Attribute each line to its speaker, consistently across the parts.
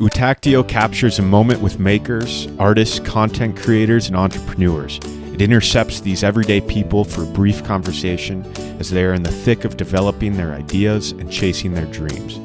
Speaker 1: Utactio captures a moment with makers, artists, content creators, and entrepreneurs. It intercepts these everyday people for a brief conversation as they are in the thick of developing their ideas and chasing their dreams.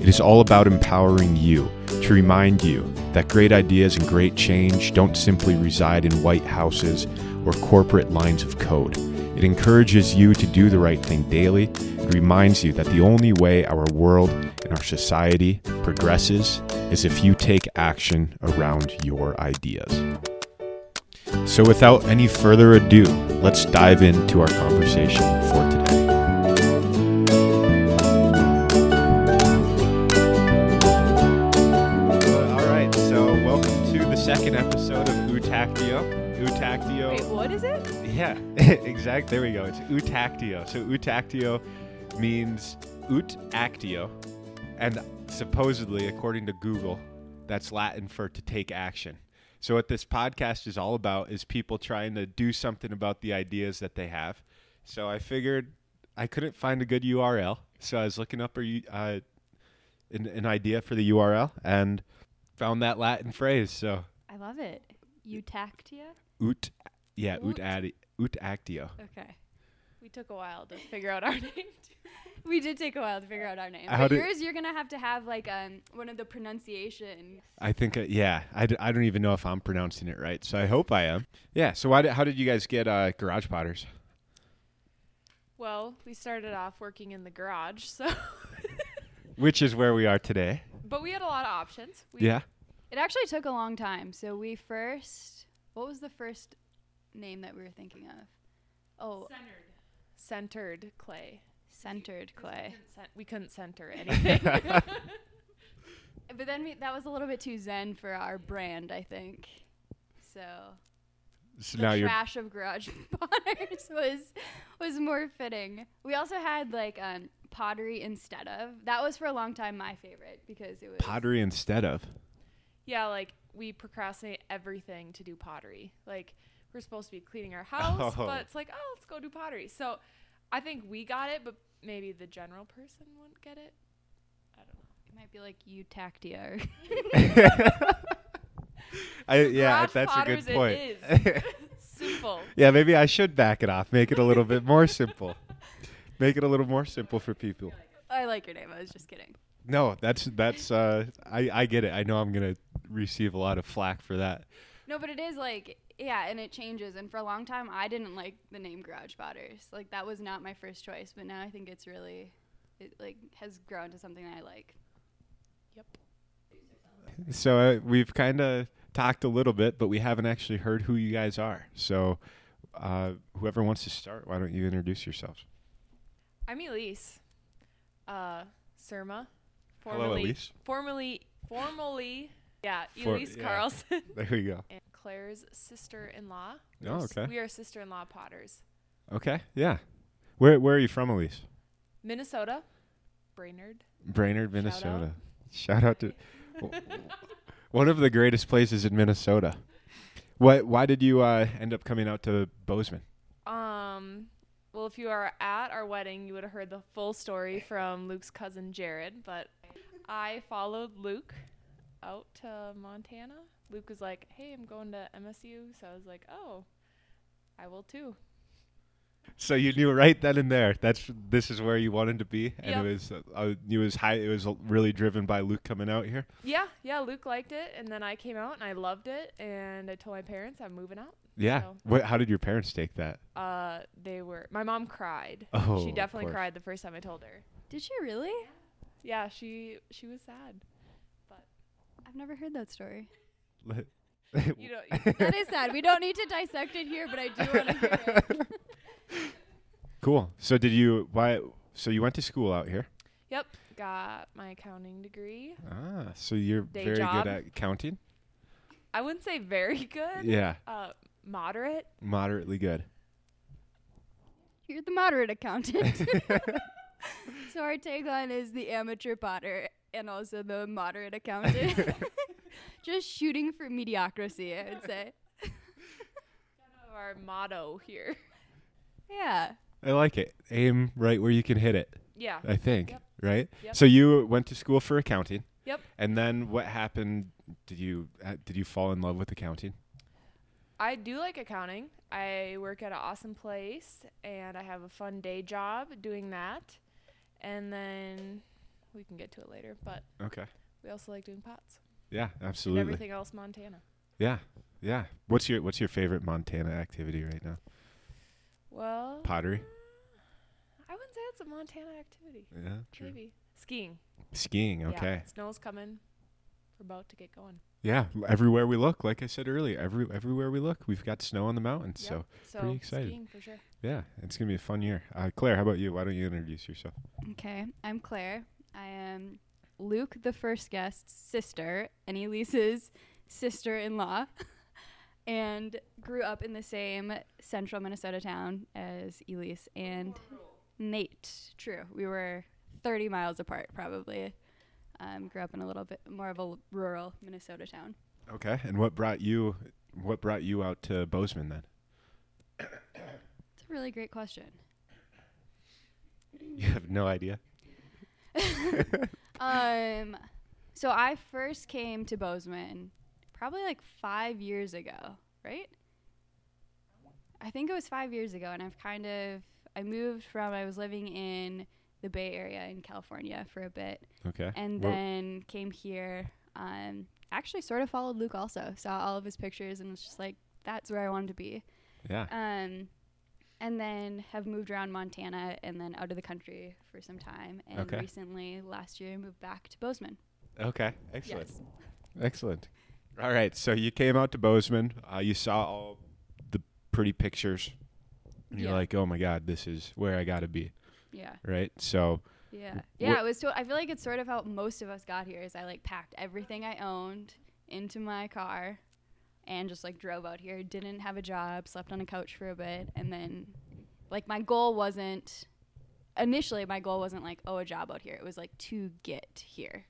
Speaker 1: It is all about empowering you to remind you that great ideas and great change don't simply reside in white houses or corporate lines of code. It encourages you to do the right thing daily. It reminds you that the only way our world and our society progresses is if you take action around your ideas. So, without any further ado, let's dive into our conversation for today. Uh, all right, so welcome to the second episode of Utactio. Utactio.
Speaker 2: Wait, what is it?
Speaker 1: Yeah, exact. There we go. It's utactio. So utactio means ut actio, and supposedly, according to Google, that's Latin for to take action. So what this podcast is all about is people trying to do something about the ideas that they have. So I figured I couldn't find a good URL, so I was looking up a, uh, an, an idea for the URL and found that Latin phrase. So
Speaker 2: I love it. Eutactia?
Speaker 1: ut, yeah,
Speaker 2: Ut?
Speaker 1: ut, ut actio.
Speaker 2: Okay.
Speaker 3: We took a while to figure out our name. too.
Speaker 2: We did take a while to figure out our name.
Speaker 1: How
Speaker 2: But yours, you're going to have to have like um one of the pronunciation.
Speaker 1: I think, uh, yeah, I, d- I don't even know if I'm pronouncing it right, so I hope I am. Yeah, so why did, how did you guys get uh, Garage Potters?
Speaker 3: Well, we started off working in the garage, so
Speaker 1: Which is where we are today.
Speaker 3: but we had a lot of options. We,
Speaker 1: Yeah.
Speaker 2: It actually took a long time. So we first, what was the first name that we were thinking of? Oh,
Speaker 3: Centered. Centered clay.
Speaker 2: centered clay.
Speaker 3: Couldn't cen- We couldn't center anything.
Speaker 2: But then we, that was a little bit too zen for our brand, I think. So
Speaker 1: So
Speaker 2: the
Speaker 1: now you're
Speaker 2: trash of garage potters was was more fitting. We also had like um, pottery instead of. That was for a long time my favorite because it was
Speaker 1: pottery instead of.
Speaker 3: yeah, like we procrastinate everything to do pottery. Like we're supposed to be cleaning our house,
Speaker 1: Oh.
Speaker 3: but it's like, oh, let's go do pottery. So I think we got it, but maybe the general person wouldn't get it. I don't know.
Speaker 2: It might be like Eutactia. Or
Speaker 1: I, yeah,
Speaker 3: Garage
Speaker 1: that's a good point.
Speaker 3: is. Simple.
Speaker 1: yeah, maybe I should back it off, make it a little bit more simple. Make it a little more simple for people.
Speaker 2: I like your name. I was just kidding.
Speaker 1: No, that's that's uh I I get it. I know I'm going to receive a lot of flack for that.
Speaker 2: No, but it is like yeah, and it changes. And for a long time, I didn't like the name Garage Potters. Like that was not my first choice. But now I think it's really, it like has grown to something I like.
Speaker 3: Yep.
Speaker 1: So uh, we've kind of talked a little bit, but we haven't actually heard who you guys are. So uh, whoever wants to start, why don't you introduce yourselves?
Speaker 3: I'm Elise. Uh, Surma.
Speaker 1: Hello,
Speaker 3: Formerly,
Speaker 1: Elise.
Speaker 3: Formerly, formally, yeah,
Speaker 1: For-
Speaker 3: Elise
Speaker 1: yeah.
Speaker 3: Carlson.
Speaker 1: There we go.
Speaker 3: and Claire's sister-in-law.
Speaker 1: Oh, okay.
Speaker 3: We are sister-in-law potters.
Speaker 1: Okay, yeah. Where where are you from, Elise?
Speaker 3: Minnesota. Brainerd.
Speaker 1: Brainerd,
Speaker 3: out.
Speaker 1: Minnesota. Shout out to one of the greatest places in Minnesota. What? Why did you uh, end up coming out to Bozeman?
Speaker 3: Um, well, if you are at our wedding, you would have heard the full story from Luke's cousin Jared. But I followed Luke out to Montana. Luke was like, "Hey, I'm going to MSU," so I was like, "Oh, I will too."
Speaker 1: So you knew right then and there that's this is where you wanted to be, and
Speaker 3: Yep.
Speaker 1: it was uh, it was high. It was really driven by Luke coming out here.
Speaker 3: Yeah, yeah. Luke liked it, and then I came out and I loved it, and I told my parents I'm moving out.
Speaker 1: Yeah.
Speaker 3: So-
Speaker 1: What? How did your parents take that?
Speaker 3: Uh, they were. My mom cried.
Speaker 1: Oh,
Speaker 3: she definitely cried the first time I told her.
Speaker 2: Did she really?
Speaker 3: Yeah, she she was sad.
Speaker 2: But I've never heard that story.
Speaker 3: You know,
Speaker 2: that is sad. We don't need to dissect it here, but I do want to hear it.
Speaker 1: cool. So did you? Why? So you went to school out here?
Speaker 3: Yep, got my accounting degree.
Speaker 1: Ah, so you're
Speaker 3: Day
Speaker 1: very
Speaker 3: job.
Speaker 1: good at counting.
Speaker 3: I wouldn't say very good.
Speaker 1: Yeah,
Speaker 3: Uh, moderate.
Speaker 1: moderately good.
Speaker 2: You're the moderate accountant. so our tagline is the amateur potter and also the moderate accountant. Just shooting for mediocrity, I would say.
Speaker 3: Kind of our motto here.
Speaker 2: Yeah.
Speaker 1: I like it. Aim right where you can hit it.
Speaker 3: Yeah.
Speaker 1: I think.
Speaker 3: Yep.
Speaker 1: Right.
Speaker 3: Yep.
Speaker 1: So you went to school for accounting.
Speaker 3: Yep.
Speaker 1: And then what happened? Did you uh, did you fall in love with accounting?
Speaker 3: I do like accounting. I work at an awesome place and I have a fun day job doing that. And then we can get to it later, but
Speaker 1: Okay.
Speaker 3: we also like doing pots
Speaker 1: Yeah,
Speaker 3: and
Speaker 1: absolutely.
Speaker 3: everything else Montana.
Speaker 1: Yeah, yeah. What's your What's your favorite Montana activity right now?
Speaker 3: Well,
Speaker 1: Pottery.
Speaker 3: I wouldn't say it's a Montana activity.
Speaker 1: Yeah, true.
Speaker 3: Maybe skiing.
Speaker 1: Skiing. Okay.
Speaker 3: Yeah, snow's coming. We're about to get going.
Speaker 1: Yeah. everywhere we look, like I said earlier, every everywhere we look, we've got snow on the mountains.
Speaker 3: Yep.
Speaker 1: So
Speaker 3: So
Speaker 1: pretty excited.
Speaker 3: skiing for sure.
Speaker 1: yeah, it's gonna be a fun year. Uh, Claire, how about you? Why don't you introduce yourself?
Speaker 2: Okay, I'm Claire. I am Luke, the first guest's sister, and Elise's sister-in-law, and grew up in the same central Minnesota town as Elise and Nate. True, we were 30 miles apart, probably. Um, grew up in a little bit more of a l- rural Minnesota town.
Speaker 1: Okay. And what brought you What brought you out to Bozeman then?
Speaker 2: It's a really great question.
Speaker 1: You have no idea.
Speaker 2: um, so I first came to Bozeman probably like five years ago, right? I think it was five years ago, and I've kind of I moved from I was living in the Bay Area in California for a bit,
Speaker 1: Okay.
Speaker 2: and
Speaker 1: Well-
Speaker 2: then came here. Um, actually, sort of followed Luke also, saw all of his pictures, and was just like, that's where I wanted to be.
Speaker 1: Yeah.
Speaker 2: Um, and then have moved around Montana and then out of the country for some time. And
Speaker 1: Okay.
Speaker 2: recently, last year, moved back to Bozeman.
Speaker 1: Okay. Excellent.
Speaker 2: Yes.
Speaker 1: Excellent. All right. So you came out to Bozeman. Uh, you saw all the pretty pictures. And you're
Speaker 2: Yeah.
Speaker 1: like, oh my God, this is where I got to be.
Speaker 2: Yeah.
Speaker 1: Right. So,
Speaker 2: Yeah.
Speaker 1: Wh-
Speaker 2: Yeah. It was. To- I feel like it's sort of how most of us got here. Is I like packed everything I owned into my car, and just like drove out here. Didn't have a job. Slept on a couch for a bit, and then, like, my goal wasn't. Initially, my goal wasn't like, oh, a job out here. It was like to get here,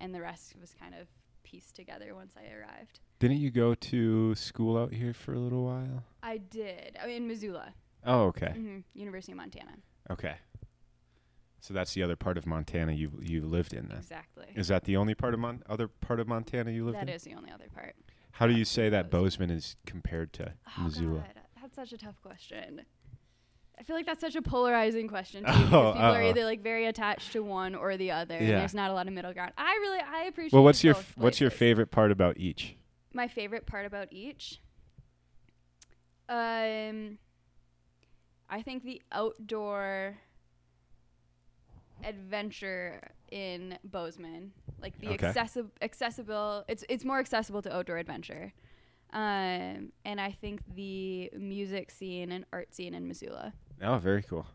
Speaker 2: and the rest was kind of pieced together once I arrived.
Speaker 1: didn't you go to school out here for a little while?
Speaker 2: I did. I mean, in Missoula,
Speaker 1: Oh, okay.
Speaker 2: hmm University of Montana.
Speaker 1: Okay. So that's the other part of Montana you you lived in then.
Speaker 2: Exactly.
Speaker 1: Is that the only part of Mon- other part of Montana you lived
Speaker 2: That
Speaker 1: in?
Speaker 2: is the only other part.
Speaker 1: How do you say that
Speaker 2: Bozeman.
Speaker 1: Is compared to
Speaker 2: Oh
Speaker 1: Missoula?
Speaker 2: God, that's such a tough question. I feel like that's such a polarizing question too,
Speaker 1: Oh,
Speaker 2: because people are either like very attached to one or the other. And
Speaker 1: Yeah.
Speaker 2: there's not a lot of middle ground. I really I appreciate.
Speaker 1: Well, what's your f- what's your favorite part about each?
Speaker 2: My favorite part about each. Um, I think the outdoor adventure in Bozeman, like the
Speaker 1: Okay.
Speaker 2: accessi- accessible. It's it's more accessible to outdoor adventure. Um, and I think the music scene and art scene in Missoula.
Speaker 1: Oh, very cool.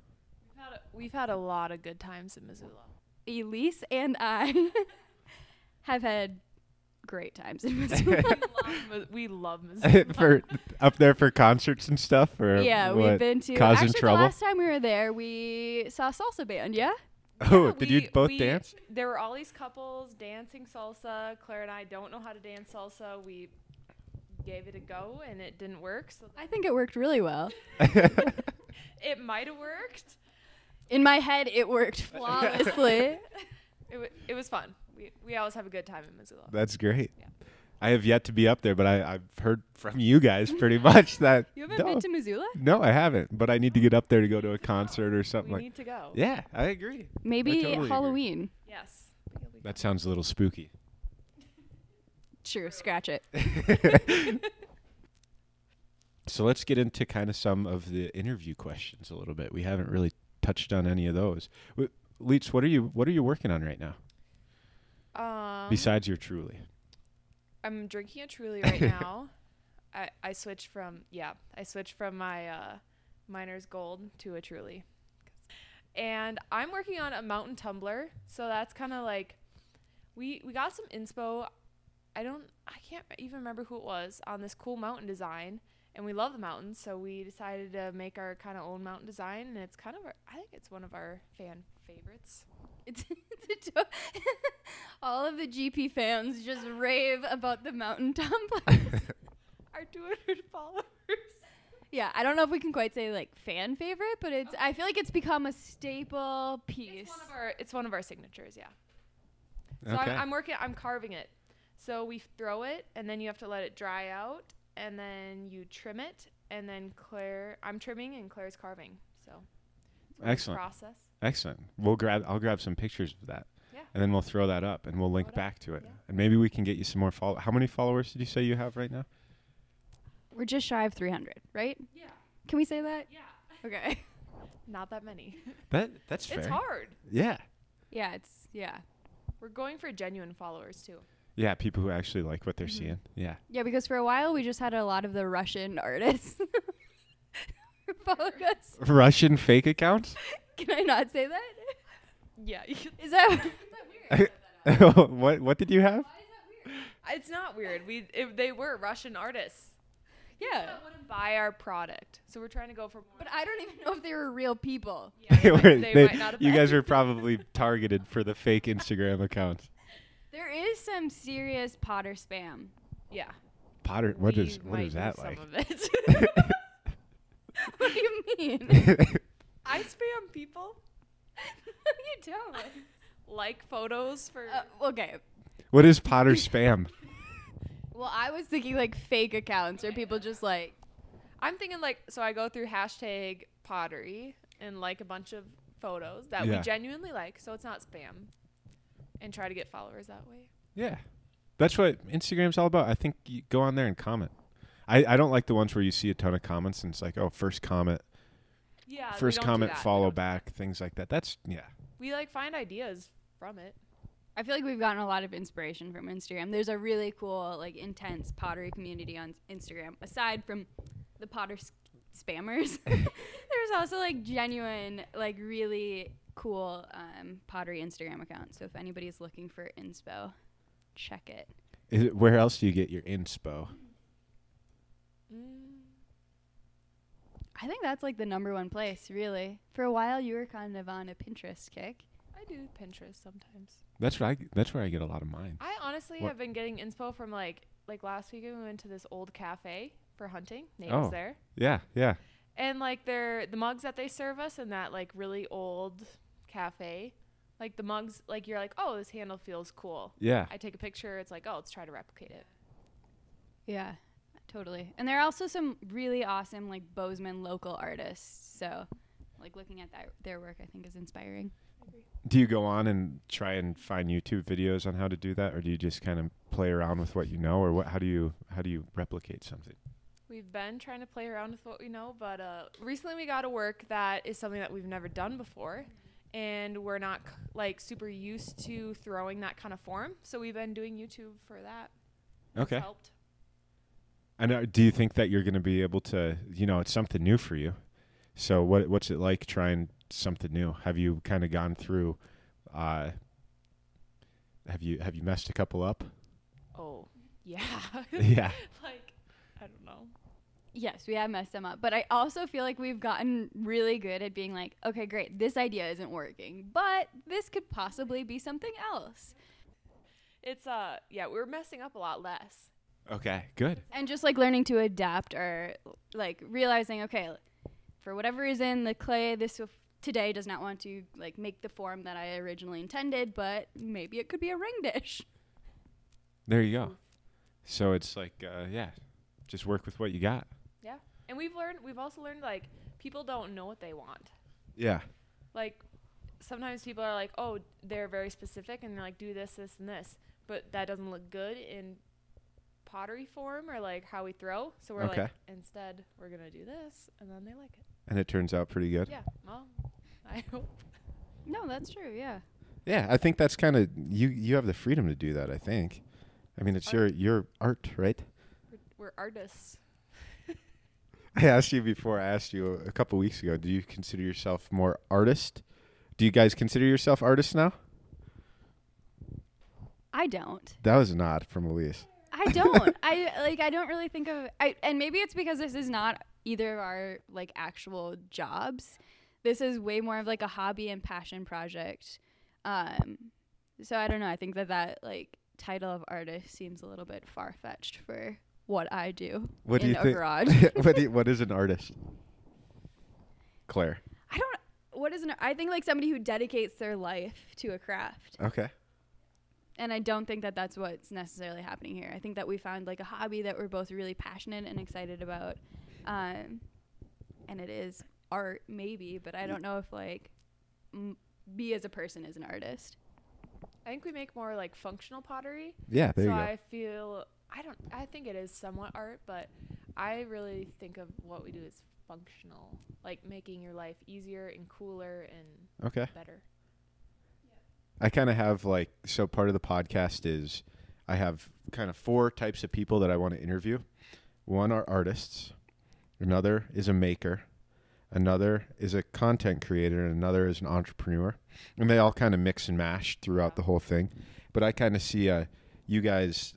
Speaker 3: We've had a, we've had a lot of good times in Missoula.
Speaker 2: Elise and I have had great times in Missoula.
Speaker 3: we, love, we love Missoula.
Speaker 1: for up there for concerts and stuff, or
Speaker 2: yeah,
Speaker 1: what?
Speaker 2: we've been to.
Speaker 1: causing
Speaker 2: actually,
Speaker 1: trouble?
Speaker 2: the last time we were there, we saw a salsa band. Yeah.
Speaker 1: Oh,
Speaker 3: Yeah,
Speaker 1: did you both
Speaker 3: we-
Speaker 1: dance?
Speaker 3: There were all these couples dancing salsa. Claire and I don't know how to dance salsa. We gave it a go and it didn't work. So
Speaker 2: I think it worked really well.
Speaker 3: it might have worked.
Speaker 2: In my head, it worked flawlessly.
Speaker 3: It, w- it was fun. We, we always have a good time in Missoula.
Speaker 1: That's great.
Speaker 3: Yeah.
Speaker 1: I have yet to be up there, but I, I've heard from you guys pretty much that.
Speaker 2: you haven't
Speaker 1: no,
Speaker 2: been to Missoula?
Speaker 1: no, I haven't. But I need to get up there to go to a concert or something
Speaker 3: we
Speaker 1: like.
Speaker 3: need to go.
Speaker 1: Yeah, I agree.
Speaker 2: Maybe
Speaker 1: totally agree.
Speaker 2: Halloween.
Speaker 3: Yes. I think it'll be
Speaker 1: That sounds a little spooky.
Speaker 2: True. Scratch it.
Speaker 1: So let's get into kind of some of the interview questions a little bit. We haven't really touched on any of those. W- Leets, what are you what are you working on right now
Speaker 3: Um,
Speaker 1: besides your Truly?
Speaker 3: I'm drinking a Truly right now. I, I switched from yeah, I switched from my uh, Miner's Gold to a Truly. And I'm working on a mountain tumbler, so that's kind of like we we got some inspo. I don't I can't even remember who it was on this cool mountain design, and we love the mountains, so we decided to make our kind of own mountain design, and it's kind of our, I think it's one of our fan favorites.
Speaker 2: It's, it's a joke. All of the GP fans just rave about the mountain tumblers.
Speaker 3: Our 200 followers.
Speaker 2: yeah, I don't know if we can quite say like fan favorite, but it's. I feel like it's become a staple piece.
Speaker 3: It's one of our it's one of our signatures, yeah. So
Speaker 1: Okay.
Speaker 3: I'm, I'm working. I'm carving it. So we throw it, and then you have to let it dry out, and then you trim it, and then Claire. I'm trimming, and Claire's carving. So
Speaker 1: Excellent.
Speaker 3: process.
Speaker 1: Excellent. We'll grab. I'll grab some pictures of that.
Speaker 3: Yeah.
Speaker 1: And then we'll throw that up, and we'll link
Speaker 3: it up,
Speaker 1: back to it,
Speaker 3: yeah.
Speaker 1: and maybe we can get you some more follow. How many followers did you say you have right now?
Speaker 2: We're just shy of 300, right?
Speaker 3: Yeah.
Speaker 2: Can we say that?
Speaker 3: Yeah.
Speaker 2: Okay.
Speaker 3: Not that many.
Speaker 1: That that's fair.
Speaker 3: it's hard.
Speaker 1: Yeah.
Speaker 2: yeah, it's yeah.
Speaker 3: We're going for genuine followers too.
Speaker 1: Yeah, people who actually like what they're
Speaker 3: Mhm.
Speaker 1: seeing. Yeah.
Speaker 2: Yeah, because for a while we just had a lot of the Russian artists following us.
Speaker 1: Russian fake accounts?
Speaker 2: Can I not say that?
Speaker 3: Yeah.
Speaker 2: Is that
Speaker 1: what what did you have?
Speaker 3: it's not weird. We if they were Russian artists.
Speaker 2: yeah?
Speaker 3: That wouldn't buy our product. So we're trying to go for more.
Speaker 2: But I don't even know if they were real people.
Speaker 3: Yeah, they might, they
Speaker 1: they-
Speaker 3: might not have
Speaker 1: you
Speaker 3: been.
Speaker 1: guys were probably targeted for the fake Instagram accounts.
Speaker 2: There is some serious Potter spam.
Speaker 3: Yeah.
Speaker 1: Potter, what
Speaker 3: we
Speaker 1: is what
Speaker 3: might
Speaker 1: is
Speaker 3: do
Speaker 1: that
Speaker 3: some
Speaker 1: like?
Speaker 3: of it.
Speaker 2: what do you mean?
Speaker 3: I spam people
Speaker 2: you don't.
Speaker 3: Like photos for.
Speaker 2: Uh, okay.
Speaker 1: what is Potter spam?
Speaker 2: Well, I was thinking like fake accounts or people just like
Speaker 3: I'm thinking like so I go through hashtag pottery and like a bunch of photos that
Speaker 1: Yeah.
Speaker 3: we genuinely like, so it's not spam, and try to get followers that way.
Speaker 1: Yeah. That's what Instagram's all about. I think you go on there and comment. I, I don't like the ones where you see a ton of comments and it's like, oh, first comment,
Speaker 3: Yeah.
Speaker 1: first comment, follow back, things like that. That's yeah.
Speaker 3: We like find ideas from it.
Speaker 2: I feel like we've gotten a lot of inspiration from Instagram. There's a really cool, like, intense pottery community on Instagram. Aside from the potter s- spammers, there's also like genuine, like, really cool um, pottery Instagram accounts. So if anybody's looking for inspo, check it.
Speaker 1: Is it, where else do you get your inspo?
Speaker 3: Mm.
Speaker 2: I think that's like the number one place, really. For a while, you were kind of on a Pinterest kick.
Speaker 3: I do Pinterest sometimes.
Speaker 1: That's where I that's where I get a lot of mine.
Speaker 3: I honestly
Speaker 1: What-
Speaker 3: have been getting inspo from like like last weekend we went to this old cafe for hunting. Nate
Speaker 1: Oh.
Speaker 3: was there.
Speaker 1: Yeah, yeah.
Speaker 3: And like they're the mugs that they serve us in that like really old cafe. Like the mugs like you're like, "Oh, this handle feels cool."
Speaker 1: Yeah.
Speaker 3: I take a picture, it's like, "Oh, let's try to replicate it."
Speaker 2: Yeah, totally. And there are also some really awesome, like, Bozeman local artists. So, like, looking at that, their work, I think, is inspiring.
Speaker 1: Do you go on and try and find YouTube videos on how to do that or do you just kind of play around with what you know or what how do you how do you replicate something?
Speaker 3: We've been trying to play around with what we know, but uh, recently we got a work that is something that we've never done before, and we're not c- like super used to throwing that kind of form. So we've been doing YouTube for that. It's
Speaker 1: Okay.
Speaker 3: helped.
Speaker 1: And uh, do you think that you're going to be able to, you know, it's something new for you. So what what's it like trying something new? Have you kind of gone through uh have you have you messed a couple up?
Speaker 3: Oh, yeah.
Speaker 1: yeah.
Speaker 3: like, I don't know.
Speaker 2: Yes, we have messed them up. But I also feel like we've gotten really good at being like, okay, great, this idea isn't working, but this could possibly be something else.
Speaker 3: It's uh, yeah, we're messing up a lot less.
Speaker 1: Okay, good.
Speaker 2: And just like learning to adapt or like realizing, okay, for whatever reason, the clay this w- today does not want to like make the form that I originally intended, but maybe it could be a ring dish.
Speaker 1: There you go. So it's like uh yeah, just work with what you got.
Speaker 3: Yeah, and we've learned. We've also learned like people don't know what they want.
Speaker 1: Yeah.
Speaker 3: like sometimes people are like, oh, they're very specific and they're like, do this, this, and this, but that doesn't look good in pottery form or like how we throw. So we're
Speaker 1: Okay.
Speaker 3: like, instead, we're gonna do this, and then they like it.
Speaker 1: And it turns out pretty good.
Speaker 3: Yeah. Well, I hope.
Speaker 2: No, that's true. Yeah.
Speaker 1: Yeah, I think that's kind of you you have the freedom to do that, I think. I mean, it's your
Speaker 3: Art.
Speaker 1: your art, right?
Speaker 3: We're, we're artists.
Speaker 1: I asked you before. I asked you a couple weeks ago. Do you consider yourself more artist? Do you guys consider yourself artists now?
Speaker 2: I don't.
Speaker 1: That was a nod from Elise.
Speaker 2: I don't. I like I don't really think of I and maybe it's because this is not either of our like actual jobs. This is way more of like a hobby and passion project. Um so I don't know. I think that that like title of artist seems a little bit far fetched for what I do
Speaker 1: What do
Speaker 2: in
Speaker 1: you
Speaker 2: a
Speaker 1: think?
Speaker 2: garage.
Speaker 1: what, do you- what is an artist? Claire.
Speaker 2: I don't what is an I think like somebody who dedicates their life to a craft.
Speaker 1: Okay.
Speaker 2: and I don't think that that's what's necessarily happening here. I think that we found like a hobby that we're both really passionate and excited about, um, and it is art maybe, but I don't know if like m- me as a person is an artist.
Speaker 3: I think we make more like functional pottery.
Speaker 1: Yeah, there
Speaker 3: so
Speaker 1: you go.
Speaker 3: I feel I don't I think it is somewhat art, but I really think of what we do as functional, like making your life easier and cooler and
Speaker 1: okay.
Speaker 3: better.
Speaker 1: I kind of have like so part of the podcast is I have kind of four types of people that I want to interview. One are artists, another is a maker, another is a content creator, and another is an entrepreneur. And they all kind of mix and mash throughout the whole thing. But I kind of see uh, you guys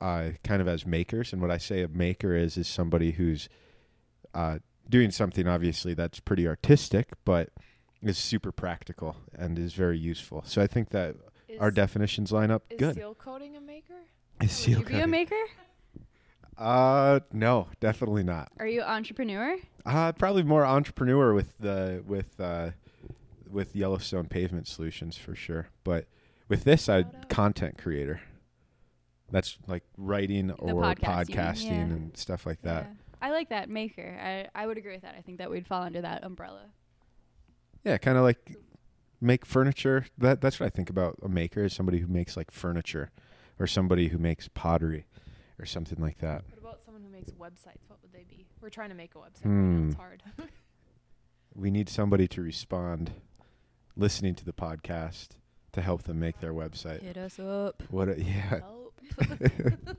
Speaker 1: uh, kind of as makers, and what I say a maker is is somebody who's uh, doing something obviously that's pretty artistic, but is super practical and is very useful. So I think that
Speaker 3: Is,
Speaker 1: our definitions line up
Speaker 3: is
Speaker 1: good.
Speaker 3: seal coating a maker?
Speaker 1: Is
Speaker 2: Would
Speaker 1: seal
Speaker 2: you be a maker?
Speaker 1: Uh, no, definitely not.
Speaker 2: Are you an entrepreneur?
Speaker 1: Uh, probably more entrepreneur with the with uh, with Yellowstone Pavement Solutions for sure. But with this, I content creator. That's like writing or
Speaker 2: podcast,
Speaker 1: podcasting
Speaker 2: yeah.
Speaker 1: and stuff like that.
Speaker 2: Yeah. I like that maker. I I would agree with that. I think that we'd fall under that umbrella.
Speaker 1: Yeah, kind of like make furniture. That that's what I think about a maker is somebody who makes like furniture, or somebody who makes pottery, or something like that.
Speaker 3: What about someone who makes websites? What would they be? We're trying to make a website. right now. It's
Speaker 1: Hmm.
Speaker 3: hard.
Speaker 1: We need somebody to respond, listening to the podcast to help them make their website.
Speaker 2: Hit us up.
Speaker 1: What? A, yeah.
Speaker 3: Help.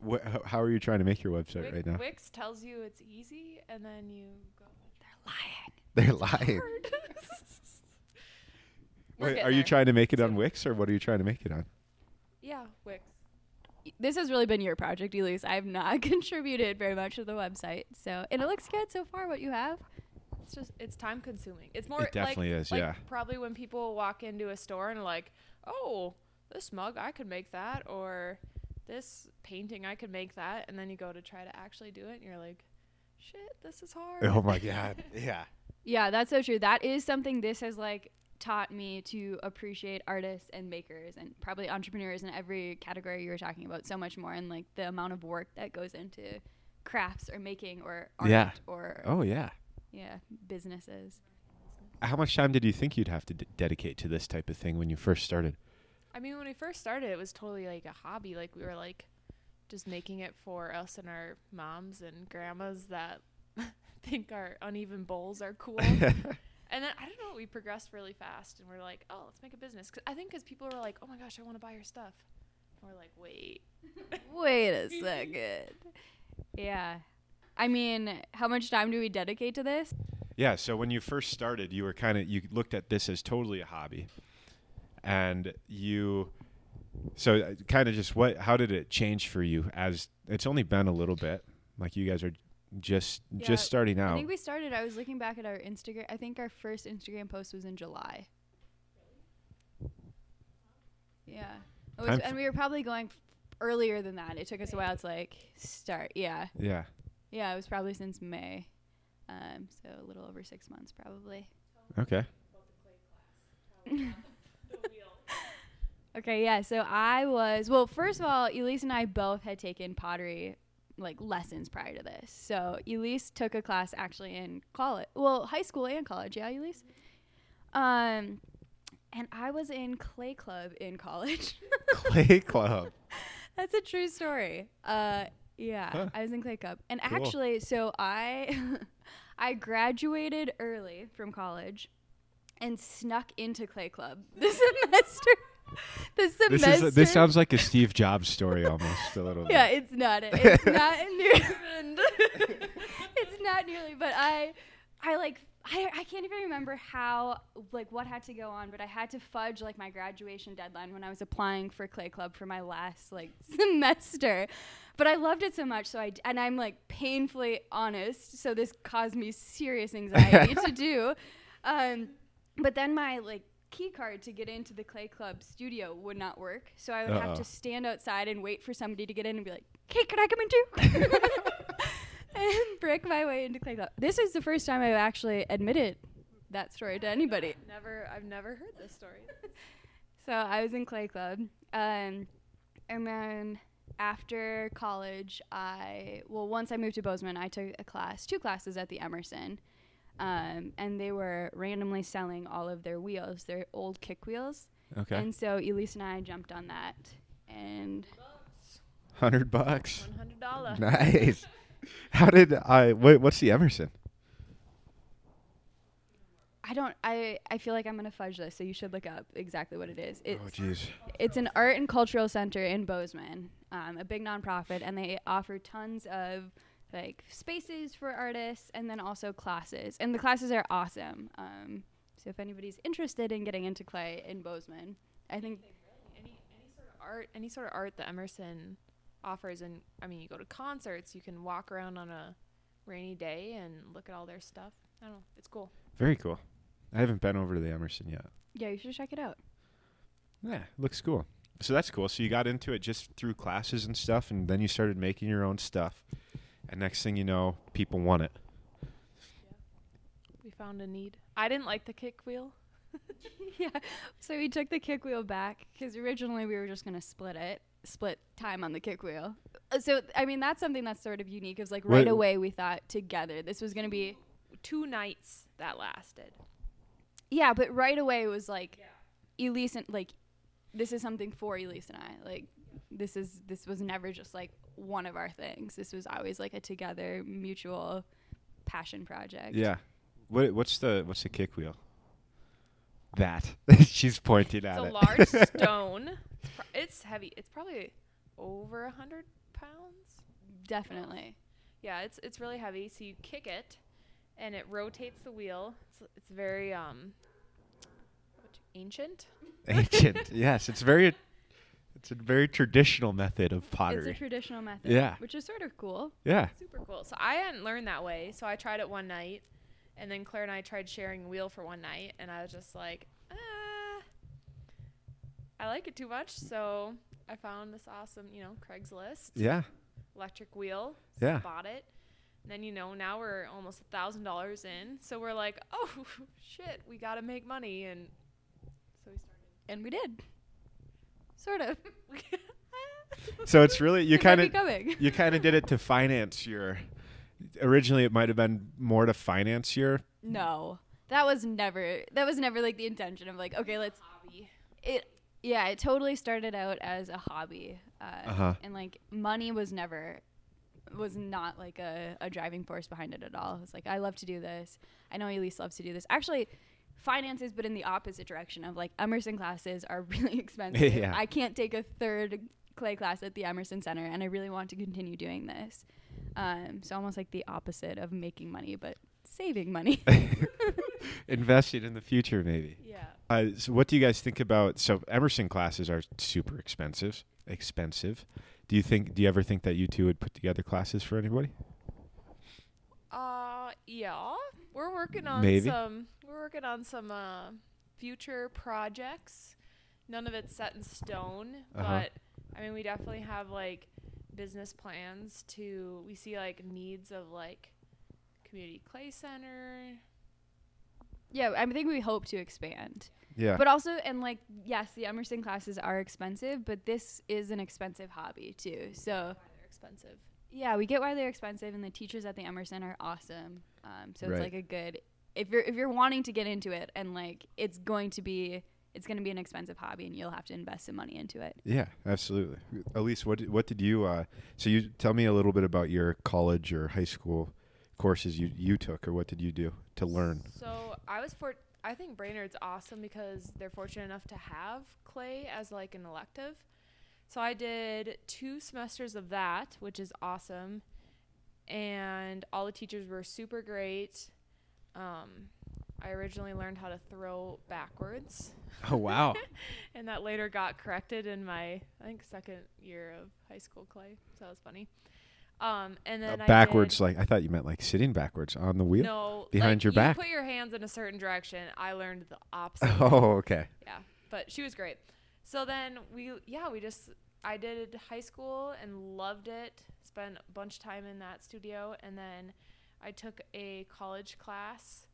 Speaker 1: What, how- how are you trying to make your website
Speaker 3: Wix,
Speaker 1: right now?
Speaker 3: Wix tells you it's easy, and then you go.
Speaker 1: They're lying.
Speaker 3: They're
Speaker 1: Wait,
Speaker 3: getting
Speaker 1: are you trying to make it on Wix or what are you trying to make it on?
Speaker 3: Yeah, Wix.
Speaker 2: This has really been your project, Elise. I have not contributed very much to the website. So, and it looks good so far. What you have?
Speaker 3: It's just it's time consuming. It's more
Speaker 1: It definitely
Speaker 3: like,
Speaker 1: is,
Speaker 3: like
Speaker 1: yeah.
Speaker 3: Probably when people walk into a store and like, "Oh, this mug I could make that," or "This painting I could make that," and then you go to try to actually do it, and you're like, "Shit, this is hard."
Speaker 1: Oh my god. Yeah.
Speaker 2: Yeah, that's so true. That is something this has like taught me to appreciate artists and makers and probably entrepreneurs in every category you were talking about so much more and like the amount of work that goes into crafts or making or art
Speaker 1: Yeah.
Speaker 2: or
Speaker 1: Oh yeah.
Speaker 2: yeah, businesses.
Speaker 1: How much time did you think you'd have to d- dedicate to this type of thing when you first started?
Speaker 3: I mean, when we first started, it was totally like a hobby. Like we were like just making it for us and our moms and grandmas that think our uneven bowls are cool. And then I don't know, we progressed really fast, and we're like, oh, let's make a business. 'Cause I think because people were like, oh my gosh, I want to buy your stuff. And we're like, wait,
Speaker 2: Wait a second. Yeah. I mean, how much time do we dedicate to this?
Speaker 1: Yeah, so when you first started, you were kind of you looked at this as totally a hobby. And you so uh, kind of just what how did it change for you as it's only been a little bit. Like you guys are just
Speaker 2: Yeah,
Speaker 1: just starting out.
Speaker 2: I think we started. I was looking back at our Instagram. I think our first Instagram post was in July. Yeah, It was- and we were probably going f- earlier than that. It took us a while to like start. Yeah,
Speaker 1: yeah.
Speaker 2: yeah. It was probably since May, um, so a little over six months probably.
Speaker 1: Okay.
Speaker 2: Okay, yeah. So I was well. First of all, Elise and I both had taken pottery like lessons prior to this. So Elise took a class actually in college, well, high school and college. Yeah, Elise. Um, and I was in clay club in college.
Speaker 1: Clay club.
Speaker 2: That's a true story. Uh, yeah,
Speaker 1: Huh.
Speaker 2: I was in clay club, and
Speaker 1: Cool.
Speaker 2: actually, so I, I graduated early from college, and snuck into clay club this semester. The
Speaker 1: This is this sounds like a Steve Jobs story almost a little bit.
Speaker 2: Yeah, it's not. It. It's not nearly. it's not nearly. But I, I like. I, I can't even remember how like what had to go on, but I had to fudge like my graduation deadline when I was applying for Clay Club for my last like semester. But I loved it so much, so I d- and I'm like painfully honest, so this caused me serious anxiety to do. Um, but then my like key card to get into the Clay Club studio would not work, so I would
Speaker 1: Uh-oh.
Speaker 2: have to stand outside and wait for somebody to get in and be like, "Hey, can I come in too?" and break my way into Clay Club. This is the first time I've actually admitted that story to anybody.
Speaker 3: never, I've never heard this story.
Speaker 2: So I was in clay club, um, and then after college, I well once I moved to Bozeman, I took a class, two classes at the Emerson, um, and they were randomly selling all of their wheels, their old kick wheels,
Speaker 1: Okay.
Speaker 2: and so Elise and I jumped on that, and
Speaker 1: Hundred bucks.
Speaker 3: One hundred dollar.
Speaker 1: Nice. How did I? What, what's the Emerson?
Speaker 2: I don't. I I feel like I'm gonna fudge this, so you should look up exactly what it is. It's
Speaker 1: oh, jeez.
Speaker 2: it's an art and cultural center in Bozeman, um, a big nonprofit, and they offer tons of like spaces for artists and then also classes. And the classes are awesome. Um, so if anybody's interested in getting into clay in Bozeman, I think
Speaker 3: Any any sort of art, any sort of art that Emerson offers, and I mean, you go to concerts, you can walk around on a rainy day and look at all their stuff. I don't know, it's cool.
Speaker 1: Very cool. I haven't been over to the Emerson yet.
Speaker 2: yeah, you should check it out.
Speaker 1: Yeah, looks cool. So that's cool. So you got into it just through classes and stuff, and then you started making your own stuff. And next thing you know, people want it.
Speaker 3: We found a need. I didn't like the kick wheel.
Speaker 2: yeah. So we took the kick wheel back because originally we were just gonna split it, split time on the kick wheel. Uh, So I mean that's something that's sort of unique. Is like right away we thought together this was gonna be
Speaker 3: Two nights that lasted.
Speaker 2: yeah, but right away it was like Elise and like this is something for Elise and I. Like this is this was never just like one of our things. This was always like a together mutual passion project.
Speaker 1: Yeah. What what's the what's the kick wheel? That she's pointing at
Speaker 3: It's a large stone. It's, pro- it's heavy. It's probably over a hundred pounds.
Speaker 2: Definitely.
Speaker 3: Yeah, it's it's really heavy. So you kick it, and it rotates the wheel. It's it's very um ancient.
Speaker 1: Ancient. yes, it's very. It's a very traditional method of pottery.
Speaker 2: It's a traditional method.
Speaker 1: Yeah.
Speaker 2: Which is sort of cool.
Speaker 1: yeah.
Speaker 3: Super cool. So I hadn't learned that way. So I tried it one night, and then Claire and I tried sharing a wheel for one night, and I was just like, ah, I like it too much. So I found this awesome, you know, Craigslist
Speaker 1: Yeah.
Speaker 3: electric wheel. So
Speaker 1: Yeah.
Speaker 3: Bought it. And then you know now we're almost a thousand dollars in, so we're like, oh shit, we gotta make money, and so we started.
Speaker 2: And we did. Sort of.
Speaker 1: So it's really you kind of you kind of did it to finance your. Originally, it might have been more to finance your.
Speaker 2: No. That was never that was never like the intention of like, okay, let's
Speaker 3: hobby.
Speaker 2: it yeah, it totally started out as a hobby. Uh,
Speaker 1: Uh-huh.
Speaker 2: and like money was never was not like a, a driving force behind it at all. It's like I love to do this. I know Elise loves to do this. Actually, finances, but in the opposite direction of like Emerson classes are really expensive.
Speaker 1: Yeah.
Speaker 2: I can't take a third clay class at the Emerson Center, and I really want to continue doing this. Um, so almost like the opposite of making money, but saving money.
Speaker 1: investing in the future, maybe.
Speaker 3: Yeah.
Speaker 1: Uh, so what do you guys think about? So Emerson classes are super expensive. Expensive. Do you think? Do you ever think that you two would put together classes for anybody?
Speaker 3: Uh, yeah. We're working on
Speaker 1: Maybe.
Speaker 3: some. We're working on some uh, future projects. None of it's set in stone,
Speaker 1: Uh-huh.
Speaker 3: but I mean, we definitely have like business plans to. We see like needs of like community clay center.
Speaker 2: yeah, I think we hope to expand.
Speaker 1: Yeah.
Speaker 2: But also, and like, yes, the Emerson classes are expensive, but this is an expensive hobby too. So,
Speaker 3: Why they're expensive.
Speaker 2: yeah, we get why they're expensive, and the teachers at the Emerson are awesome. Um, so
Speaker 1: Right.
Speaker 2: it's like a good if you're if you're wanting to get into it, and like it's going to be it's going to be an expensive hobby, and you'll have to invest some money into it.
Speaker 1: yeah, absolutely. Elise, what did, what did you? Uh, so you tell me a little bit about your college or high school courses you you took, or what did you do to learn?
Speaker 3: So I was for. I think Brainerd's awesome because they're fortunate enough to have clay as like an elective. So I did two semesters of that, which is awesome, and all the teachers were super great. Um, I originally learned how to throw backwards,
Speaker 1: Oh wow.
Speaker 3: and that later got corrected in my I think second year of high school clay. So that was funny. Um, and
Speaker 1: Uh,
Speaker 3: then I
Speaker 1: backwards,
Speaker 3: did-
Speaker 1: like I thought you meant like sitting backwards on the wheel.
Speaker 3: no,
Speaker 1: Behind
Speaker 3: like,
Speaker 1: your
Speaker 3: you
Speaker 1: back?
Speaker 3: Put your hands in a certain direction. I learned the opposite.
Speaker 1: Oh, okay.
Speaker 3: Yeah, but she was great. So then we, yeah, we just, I did high school and loved it. Spent a bunch of time in that studio, and then I took a college class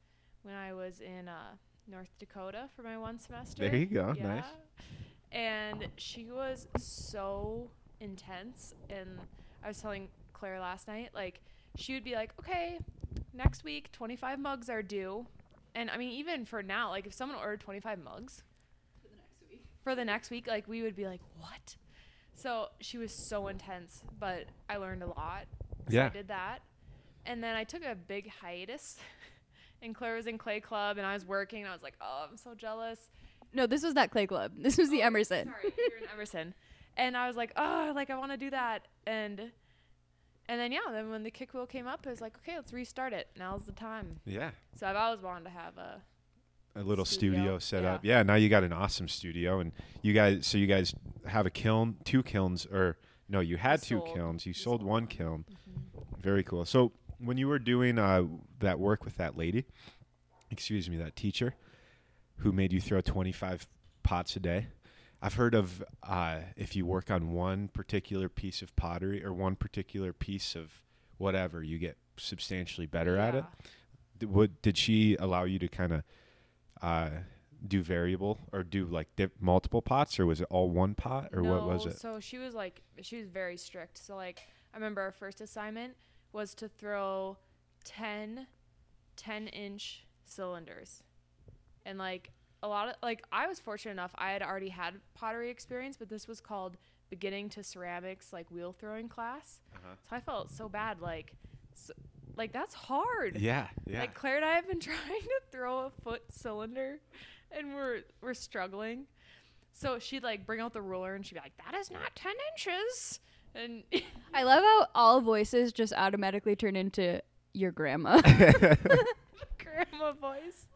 Speaker 3: when I was in uh, North Dakota for my one semester.
Speaker 1: There you go. Nice.
Speaker 3: And she was so intense. And I was telling Claire last night, like, she would be like, okay, next week, 25 mugs are due. And I mean, even for now, like, if someone ordered 25 mugs
Speaker 2: For the next week.
Speaker 3: for the next week, like, we would be like, what? So she was so intense, but I learned a lot. So
Speaker 1: Yeah.
Speaker 3: I did that. And then I took a big hiatus. and Claire was in Clay Club, and I was working, and I was like, oh, I'm so jealous.
Speaker 2: No, this was not Clay Club. This was the
Speaker 3: Oh,
Speaker 2: Emerson.
Speaker 3: Sorry, you're in Emerson. And I was like, oh, like I want to do that. And and then yeah, then when the kick wheel came up, it was like, okay, let's restart it. Now's the time.
Speaker 1: Yeah.
Speaker 3: So I've always wanted to have a
Speaker 1: A little studio,
Speaker 3: Studio,
Speaker 1: set
Speaker 3: yeah.
Speaker 1: up. Yeah. Now you got an awesome studio, and you guys. So you guys have a kiln, two kilns, or no? You had two
Speaker 3: sold-
Speaker 1: kilns. You
Speaker 3: we
Speaker 1: sold
Speaker 3: sold
Speaker 1: one kiln. Very cool. So when you were doing uh, that work with that lady, excuse me, that teacher, who made you throw twenty five pots a day. I've heard of uh, if you work on one particular piece of pottery or one particular piece of whatever, you get substantially better at it.
Speaker 3: Yeah.
Speaker 1: Did, what, did she allow you to kind of uh, do variable or do like dip multiple pots, or was it all one pot, or what was it?
Speaker 3: So she was like, she was very strict. So like, I remember our first assignment was to throw 10, 10 inch cylinders, and like a lot of like I was fortunate enough I had already had pottery experience, but this was called beginning to ceramics like wheel throwing class.
Speaker 1: Uh-huh.
Speaker 3: So I felt so bad, like, so, like that's hard.
Speaker 1: Yeah, yeah.
Speaker 3: Like Claire and I have been trying to throw a foot cylinder, and we're we're struggling. So she'd like bring out the ruler and she'd be like, "That is not ten inches," and
Speaker 2: I love how all voices just automatically turn into your grandma.
Speaker 3: grandma voice.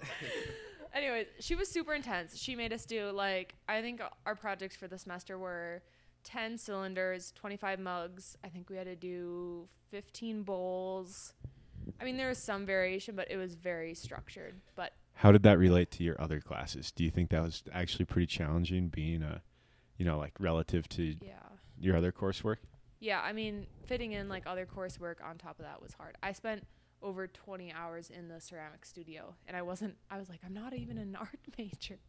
Speaker 3: Anyways, she was super intense. She made us do like I think our projects for the semester were 10 cylinders, 25 mugs. I think we had to do 15 bowls. I mean, there was some variation, but it was very structured. But
Speaker 1: How did that relate to your other classes? Do you think that was actually pretty challenging, being a, you know, like relative to
Speaker 3: yeah.
Speaker 1: your other coursework?
Speaker 3: Yeah, I mean, fitting in like other coursework on top of that was hard. I spent over 20 hours in the ceramic studio, and I wasn't, I was like, I'm not even an art major.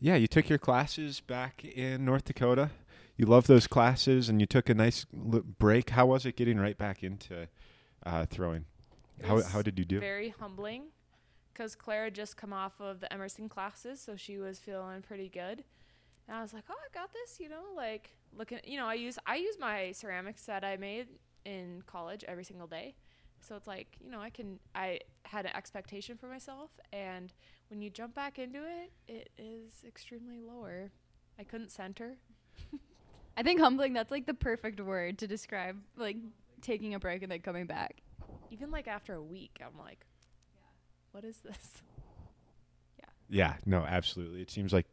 Speaker 1: Yeah, you took your classes back in North Dakota. You love those classes, and you took a nice l- break. How was it getting right back into uh, throwing? How how did you do?
Speaker 3: Very humbling because Claire had just come off of the Emerson classes, so she was feeling pretty good. And I was like, oh, I got this, you know, like looking, you know, I use I use my ceramics that I made in college every single day. So it's like, you know, I can I had an expectation for myself and when you jump back into it, it is extremely lower. I couldn't center.
Speaker 2: I think humbling that's like the perfect word to describe like taking a break and then coming back.
Speaker 3: Even like after a week, I'm like, what is this?
Speaker 1: Yeah, Yeah, no, absolutely. It seems like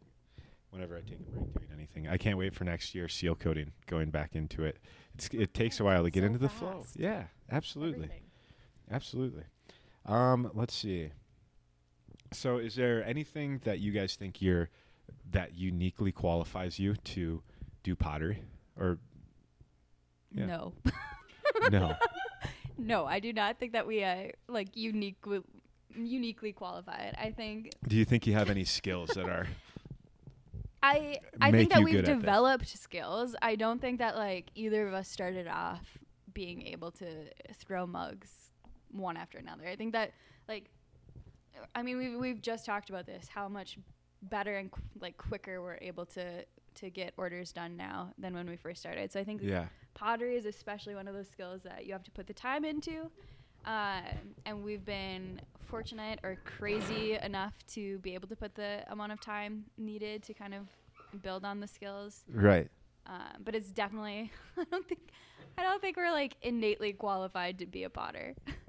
Speaker 1: whenever I take a break doing anything, I can't wait for next year seal coating, going back into it. It's, it takes a while to get
Speaker 3: So
Speaker 1: into the flow. Yeah, absolutely.
Speaker 3: Everything.
Speaker 1: Absolutely. Um, let's see. So, is there anything that you guys think you're that uniquely qualifies you to do pottery, or Yeah.
Speaker 2: No.
Speaker 1: no?
Speaker 2: no, I do not think that we are like unique uniquely qualified. I think
Speaker 1: do you think you have any skills that are?
Speaker 2: I I think that we've
Speaker 1: good at this.
Speaker 2: developed skills. I don't think that like either of us started off being able to throw mugs one after another. I think that like I mean we've we've just talked about this how much better and qu- like quicker we're able to to get orders done now than when we first started. So I think
Speaker 1: Yeah.
Speaker 2: pottery is especially one of those skills that you have to put the time into. Um, and we've been fortunate or crazy enough to be able to put the amount of time needed to kind of build on the skills.
Speaker 1: Right.
Speaker 2: Um, but it's definitely I don't think I don't think we're like innately qualified to be a potter.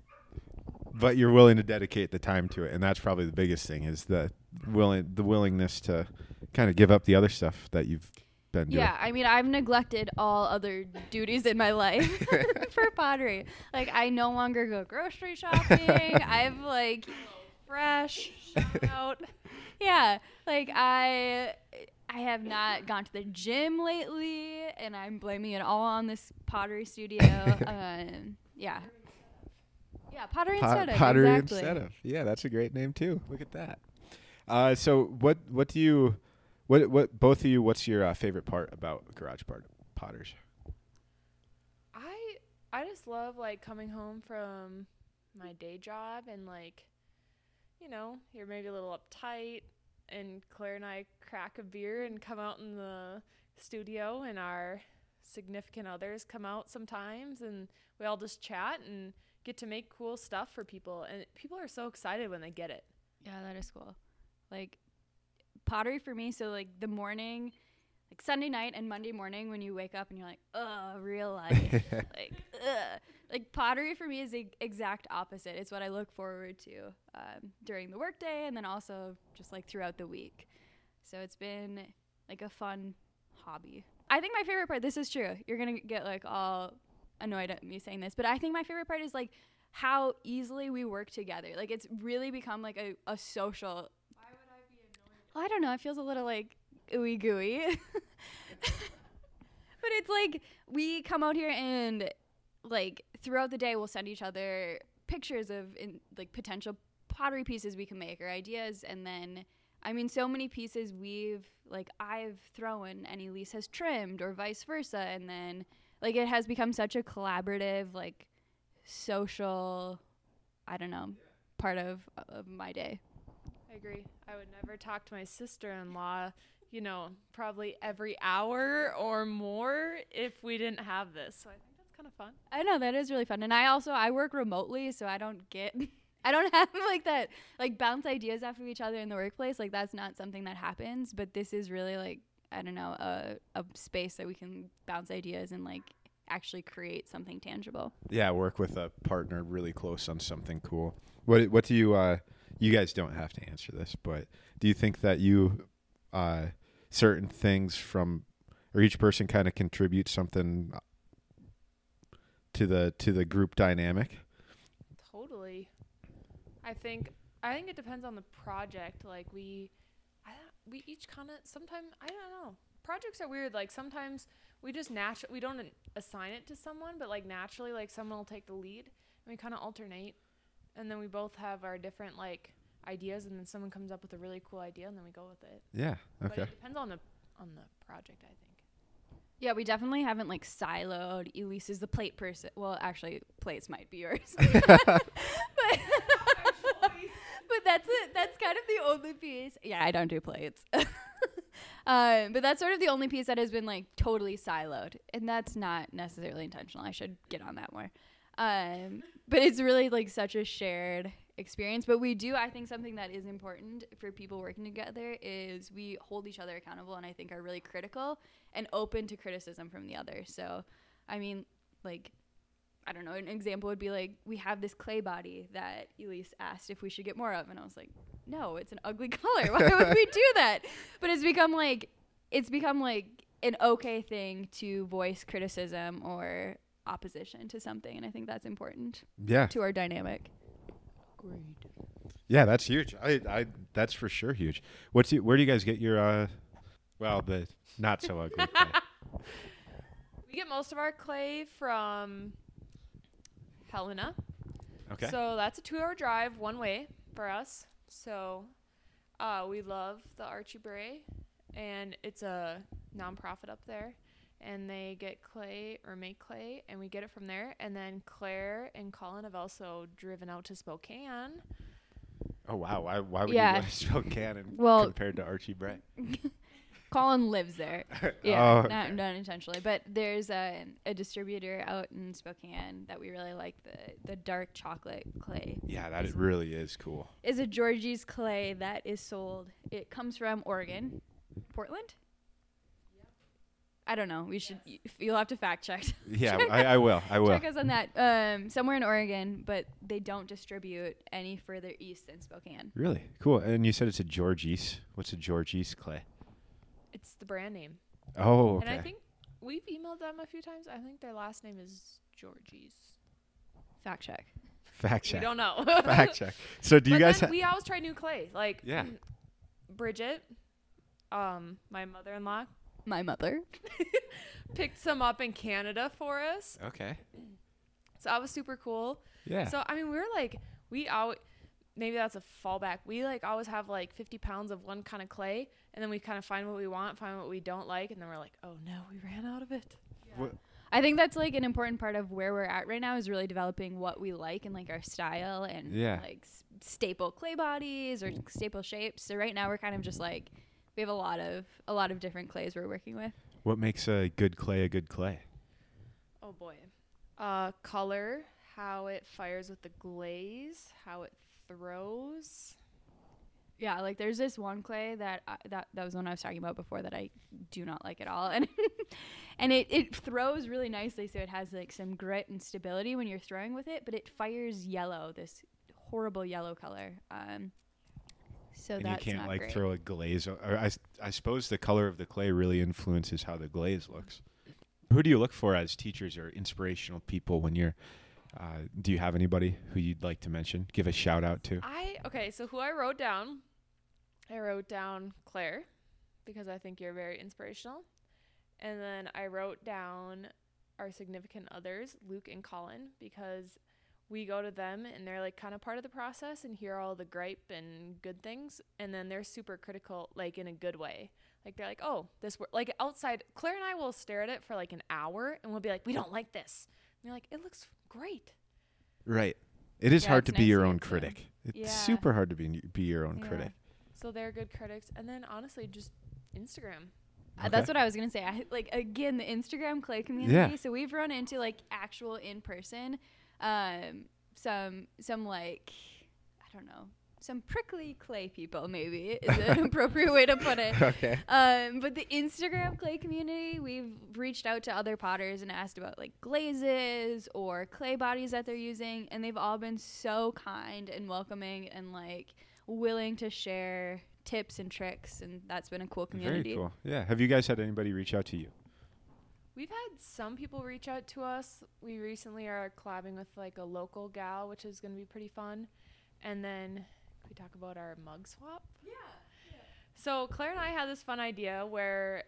Speaker 1: But you're willing to dedicate the time to it, and that's probably the biggest thing is the willing the willingness to kind of give up the other stuff that you've been doing.
Speaker 2: Yeah, I mean, I've neglected all other duties in my life for pottery. Like, I no longer go grocery shopping. I've like fresh out. Yeah, like I I have not gone to the gym lately, and I'm blaming it all on this pottery studio. um, yeah. Yeah, pottery
Speaker 1: Pot-
Speaker 2: instead of
Speaker 1: pottery
Speaker 2: exactly.
Speaker 1: instead of. Yeah, that's a great name too. Look at that. Uh, so what what do you what what both of you what's your uh, favorite part about garage part potters?
Speaker 3: I I just love like coming home from my day job and like you know, you're maybe a little uptight and Claire and I crack a beer and come out in the studio and our significant others come out sometimes and we all just chat and get to make cool stuff for people and people are so excited when they get it.
Speaker 2: Yeah, that is cool. Like pottery for me, so like the morning, like Sunday night and Monday morning when you wake up and you're like, ugh, real life. like, ugh. Like pottery for me is the exact opposite. It's what I look forward to um, during the workday and then also just like throughout the week. So it's been like a fun hobby. I think my favorite part, this is true. You're going to get like all annoyed at me saying this, but I think my favorite part is like how easily we work together. Like it's really become like a, a social. Why would I be annoyed? Well, I don't know. It feels a little like ooey gooey. but it's like we come out here and like throughout the day we'll send each other pictures of in, like potential pottery pieces we can make or ideas and then I mean so many pieces we've like I've thrown and Elise has trimmed or vice versa and then like it has become such a collaborative like social I don't know part of of my day.
Speaker 3: I agree. I would never talk to my sister-in-law, you know, probably every hour or more if we didn't have this. So I think that's kind of fun.
Speaker 2: I know that is really fun. And I also I work remotely, so I don't get I don't have like that like bounce ideas off of each other in the workplace. Like that's not something that happens, but this is really like I don't know, a a space that we can bounce ideas and like actually create something tangible.
Speaker 1: Yeah, work with a partner really close on something cool. What what do you uh you guys don't have to answer this, but do you think that you uh certain things from or each person kind of contributes something to the to the group dynamic?
Speaker 3: Totally. I think I think it depends on the project. Like we, I don't- we each kind of sometimes I don't know. Projects are weird. Like sometimes we just naturally we don't assign it to someone, but like naturally like someone will take the lead and we kind of alternate, and then we both have our different like ideas, and then someone comes up with a really cool idea, and then we go with it.
Speaker 1: Yeah. Okay.
Speaker 3: But
Speaker 1: Okay.
Speaker 3: it depends on the on the project. I think.
Speaker 2: Yeah, we definitely haven't like siloed. Elise is the plate person. Well, actually, plates might be yours. but, but that's it. That's kind of the only piece. Yeah, I don't do plates. um, but that's sort of the only piece that has been like totally siloed, and that's not necessarily intentional. I should get on that more. Um, but it's really like such a shared experience. But we do, I think, something that is important for people working together is we hold each other accountable, and I think are really critical and open to criticism from the other. So, I mean, like, I don't know, an example would be like, we have this clay body that Elise asked if we should get more of. And I was like, no, it's an ugly color. Why would we do that? But it's become like, it's become like an okay thing to voice criticism or opposition to something. And I think that's important
Speaker 1: Yeah.
Speaker 2: to our dynamic. Great.
Speaker 1: Yeah, that's huge. I, I that's for sure huge. What's you, where do you guys get your uh well, the not so ugly. clay?
Speaker 3: We get most of our clay from Helena.
Speaker 1: Okay.
Speaker 3: So that's a two hour drive one way for us. So uh, we love the Archie Bray, and it's a nonprofit up there. And they get clay or make clay, and we get it from there. And then Claire and Colin have also driven out to Spokane.
Speaker 1: oh wow, why why would
Speaker 2: Yeah.
Speaker 1: you go to Spokane and
Speaker 2: Well-
Speaker 1: compared to Archie Bray?
Speaker 2: Colin lives there. Yeah,
Speaker 1: Oh,
Speaker 2: not,
Speaker 1: okay.
Speaker 2: not intentionally, but there's a, a distributor out in Spokane that we really like the the dark chocolate clay.
Speaker 1: Yeah, that it really is cool.
Speaker 2: Is a Georgie's clay that is sold. It comes from Oregon, Portland. I don't know. We should. y- You'll have to fact check.
Speaker 1: Yeah, I, I will. I will.
Speaker 2: Check us on that. Um, somewhere in Oregon, but they don't distribute any further east than Spokane.
Speaker 1: Really cool. And you said it's a Georgie's. What's a Georgie's clay?
Speaker 3: It's the brand name.
Speaker 1: Oh, okay.
Speaker 3: And I think we've emailed them a few times. I think their last name is Georgie's.
Speaker 2: Fact check.
Speaker 1: Fact check.
Speaker 3: We don't know.
Speaker 1: Fact check. So do you
Speaker 3: but
Speaker 1: guys?
Speaker 3: then
Speaker 1: Ha-
Speaker 3: we always try new clay. Like
Speaker 1: Yeah.
Speaker 3: Bridget, um, my mother-in-law,
Speaker 2: My mother.
Speaker 3: picked some up in Canada for us.
Speaker 1: okay.
Speaker 3: So that was super cool.
Speaker 1: Yeah.
Speaker 3: So I mean, we're like, we out. maybe that's a fallback. We like always have like 50 pounds of one kind of clay, and then we kind of find what we want, find what we don't like, and then we're like, oh no, we ran out of it.
Speaker 1: What-
Speaker 2: I think that's like an important part of where we're at right now is really developing what we like and like our style and
Speaker 1: Yeah.
Speaker 2: like s- staple clay bodies or staple shapes. So right now we're kind of just like we have a lot of a lot of different clays we're working with.
Speaker 1: What makes a good clay a good clay?
Speaker 3: Oh boy. Uh, color, how it fires with the glaze, how it throws.
Speaker 2: Yeah, like there's this one clay that I, that that was one I was talking about before that I do not like at all, and and it it throws really nicely, so it has like some grit and stability when you're throwing with it, but it fires yellow, this horrible yellow color. Um, so
Speaker 1: and you can't like
Speaker 2: great.
Speaker 1: throw a glaze. Or I, I suppose the color of the clay really influences how the glaze looks. Who do you look for as teachers or inspirational people when you're? Uh, do you have anybody who you'd like to mention? Give a shout out to.
Speaker 3: I okay, so who I wrote down, I wrote down Claire because I think you're very inspirational. And then I wrote down our significant others, Luke and Colin, because we go to them and they're like kind of part of the process and hear all the gripe and good things and then they're super critical like in a good way. Like they're like, "Oh, this wor-. like outside Claire and I will stare at it for like an hour and we'll be like, "We don't like this." And you're like, "It looks great."
Speaker 1: Right. It is
Speaker 2: Yeah,
Speaker 1: hard to
Speaker 2: it's
Speaker 1: be your own critic. It's
Speaker 3: Yeah.
Speaker 1: super hard to be be your own
Speaker 3: Yeah.
Speaker 1: critic.
Speaker 3: So they're good critics. And then honestly, just Instagram.
Speaker 2: Uh, That's what I was gonna say. I, like again, the Instagram clay community.
Speaker 1: Yeah.
Speaker 2: So we've run into like actual in person, um, some some like I don't know, some prickly clay people. Maybe is an appropriate way to put it.
Speaker 1: okay.
Speaker 2: Um, but the Instagram clay community, we've reached out to other potters and asked about like glazes or clay bodies that they're using, and they've all been so kind and welcoming and like willing to share tips and tricks, and that's been a cool community.
Speaker 1: Very cool. Yeah. Have you guys had anybody reach out to you?
Speaker 3: We've had some people reach out to us. We recently are collabing with like a local gal, which is going to be pretty fun. And then can we talk about our mug swap? Yeah. So Claire and I had this fun idea where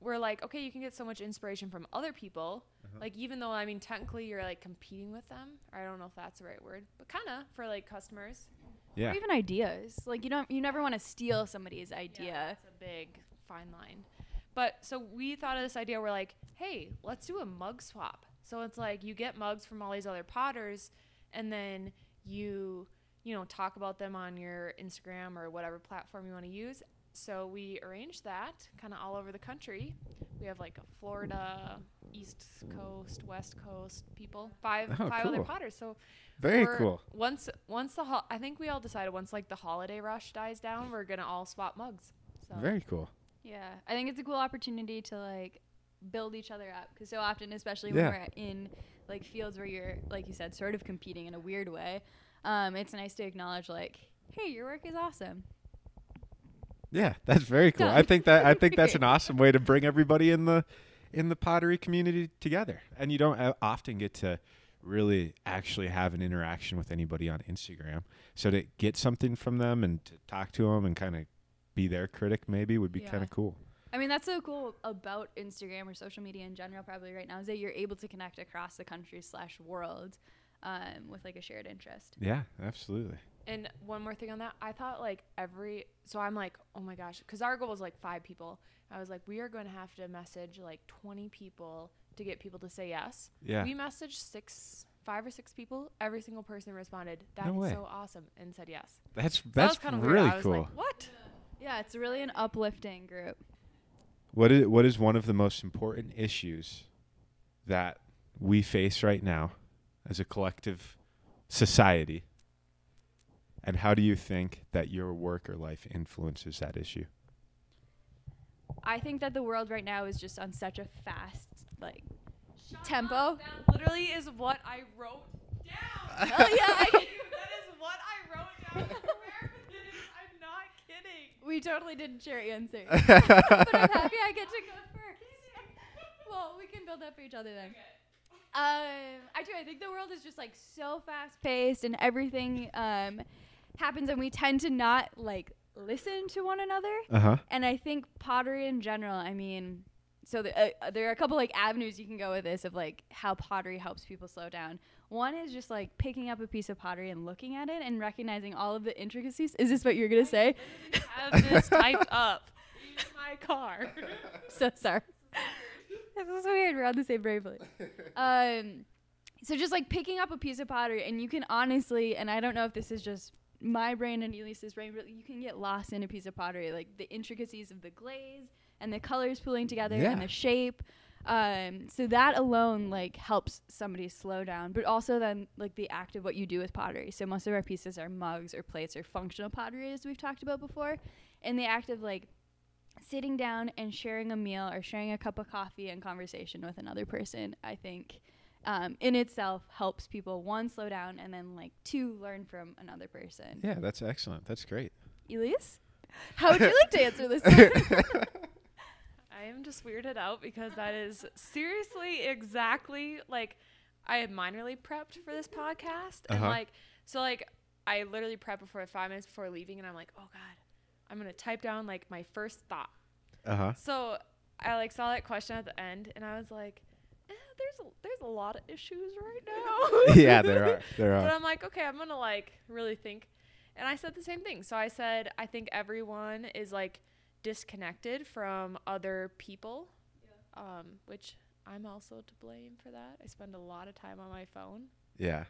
Speaker 3: we're like, okay, you can get so much inspiration from other people.
Speaker 1: Uh-huh.
Speaker 3: Like even though I mean technically you're like competing with them, or I don't know if that's the right word, but kind of for like customers.
Speaker 1: Yeah.
Speaker 2: Or even ideas. Like you don't you never want to steal somebody's idea.
Speaker 3: It's a big fine line. But so we thought of this idea. We're like, hey, let's do a mug swap. So it's like you get mugs from all these other potters, and then you, you know, talk about them on your Instagram or whatever platform you want to use. So we arranged that kind of all over the country. We have like a Florida, East Coast, West Coast people, five
Speaker 1: Oh,
Speaker 3: five other potters. So
Speaker 1: Very cool.
Speaker 3: Once once the ho- I think we all decided once like the holiday rush dies down, we're gonna all swap mugs. So
Speaker 1: Very cool.
Speaker 2: Yeah, I think it's a cool opportunity to like build each other up because so often, especially
Speaker 1: Yeah.
Speaker 2: when we're in like fields where you're, like you said, sort of competing in a weird way, um, it's nice to acknowledge like, hey, your work is awesome.
Speaker 1: Yeah, that's very cool. I think that I think that's an awesome way to bring everybody in the in the pottery community together. And you don't uh, often get to really actually have an interaction with anybody on Instagram. So to get something from them and to talk to them and kind of be their critic maybe would be
Speaker 2: Yeah.
Speaker 1: kind of cool.
Speaker 2: I mean, that's so cool about Instagram or social media in general, probably right now, is that you're able to connect across the country slash world um, with like a shared interest.
Speaker 1: Yeah, absolutely.
Speaker 3: And one more thing on that, I thought like every so I'm like, oh my gosh, because our goal was like five people. I was like, we are going to have to message like 20 people to get people to say yes.
Speaker 1: Yeah.
Speaker 3: We messaged six, five or six people. Every single person responded, "That's
Speaker 1: No way.
Speaker 3: so awesome," and said yes.
Speaker 1: That's
Speaker 3: So that
Speaker 1: that's
Speaker 3: was kind of
Speaker 1: really
Speaker 3: weird. I was
Speaker 1: cool.
Speaker 3: like, what?
Speaker 2: Yeah, it's really an uplifting group.
Speaker 1: What is what is one of the most important issues that we face right now as a collective society? And how do you think that your work or life influences that issue?
Speaker 2: I think that the world right now is just on such a fast like tempo.
Speaker 3: That literally is what I wrote down.
Speaker 2: Oh yeah, I,
Speaker 3: that is what I wrote down. I'm not kidding.
Speaker 2: we totally didn't share answers. but I'm happy I get to go first. well, we can build up for each other then. Um, I do. I think the world is just like so fast paced, and everything um, happens, and we tend to not like listen to one another.
Speaker 1: Uh huh.
Speaker 2: And I think pottery in general, I mean, so the, uh, uh, there are a couple like avenues you can go with this of like how pottery helps people slow down. One is just like picking up a piece of pottery and looking at it and recognizing all of the intricacies. Is this what you're gonna say?
Speaker 3: I have this typed up in my car.
Speaker 2: so sorry. This is weird. We're on the same wavelength. Um, so just like picking up a piece of pottery, and you can honestly, and I don't know if this is just my brain and Elise's brain, but you can get lost in a piece of pottery, like the intricacies of the glaze and the colors pooling together
Speaker 1: Yeah.
Speaker 2: and the shape. Um, so that alone like helps somebody slow down, but also then like the act of what you do with pottery. So most of our pieces are mugs or plates or functional pottery, as we've talked about before. And the act of like sitting down and sharing a meal or sharing a cup of coffee and conversation with another person, I think um, in itself helps people one slow down and then like two learn from another person.
Speaker 1: Yeah, that's excellent. That's great.
Speaker 2: Elise, how would you like to answer this?
Speaker 3: I am just weirded out because that is seriously exactly like I had minorly prepped for this podcast and
Speaker 1: Uh-huh.
Speaker 3: like so like I literally prepped before five minutes before leaving and I'm like, oh god, I'm gonna type down like my first thought.
Speaker 1: Uh huh.
Speaker 3: So I like saw that question at the end and I was like, eh, there's a, there's a lot of issues right now.
Speaker 1: yeah, there are. There are. But.
Speaker 3: I'm like, okay, I'm gonna like really think. And I said the same thing. So I said, I think everyone is like disconnected from other people, um, which I'm also to blame for that. I spend a lot of time on my phone.
Speaker 1: Yeah.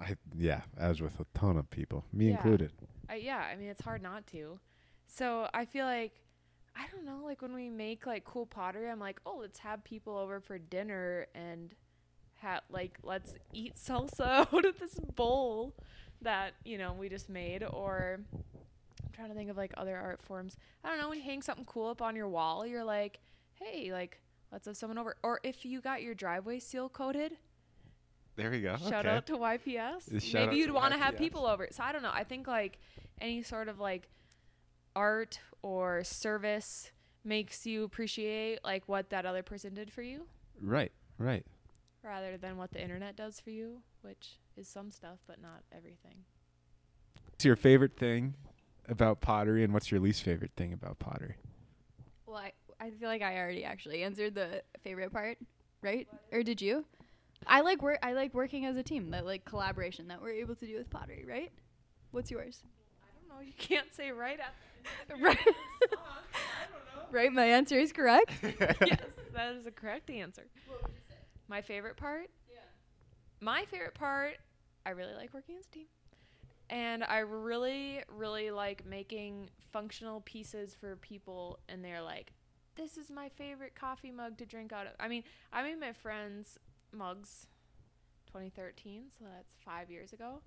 Speaker 1: I yeah, as with a ton of people, me
Speaker 3: Yeah.
Speaker 1: included.
Speaker 3: I, yeah, I mean, it's hard not to. So I feel like, I don't know, like when we make like cool pottery, I'm like, oh, let's have people over for dinner and ha- like let's eat salsa out of this bowl that you know we just made. Or I'm trying to think of like other art forms. I don't know. When you hang something cool up on your wall, you're like, hey, like let's have someone over. Or if you got your driveway seal coated,
Speaker 1: There we go.
Speaker 3: Shout
Speaker 1: okay.
Speaker 3: out to YPS.
Speaker 1: Shout
Speaker 3: Maybe you'd want to have people over. So I don't know. I think like any sort of like art or service makes you appreciate like what that other person did for you
Speaker 1: Right. Right.
Speaker 3: rather than what the internet does for you, which is some stuff but not everything.
Speaker 1: What's your favorite thing about pottery, and what's your least favorite thing about pottery?
Speaker 2: well, I, I feel like I already actually answered the favorite part, right? Or did you? I like work. I like working as a team. That like collaboration that we're able to do with pottery, right? What's yours?
Speaker 3: I don't know. You can't say right after.
Speaker 2: right. right. My answer is correct.
Speaker 3: yes, that is a correct answer. My favorite part? Yeah. My favorite part, I really like working as a team. And I really, really like making functional pieces for people, and they're like, this is my favorite coffee mug to drink out of. I mean, I made my friends mugs 2013, so that's five years ago.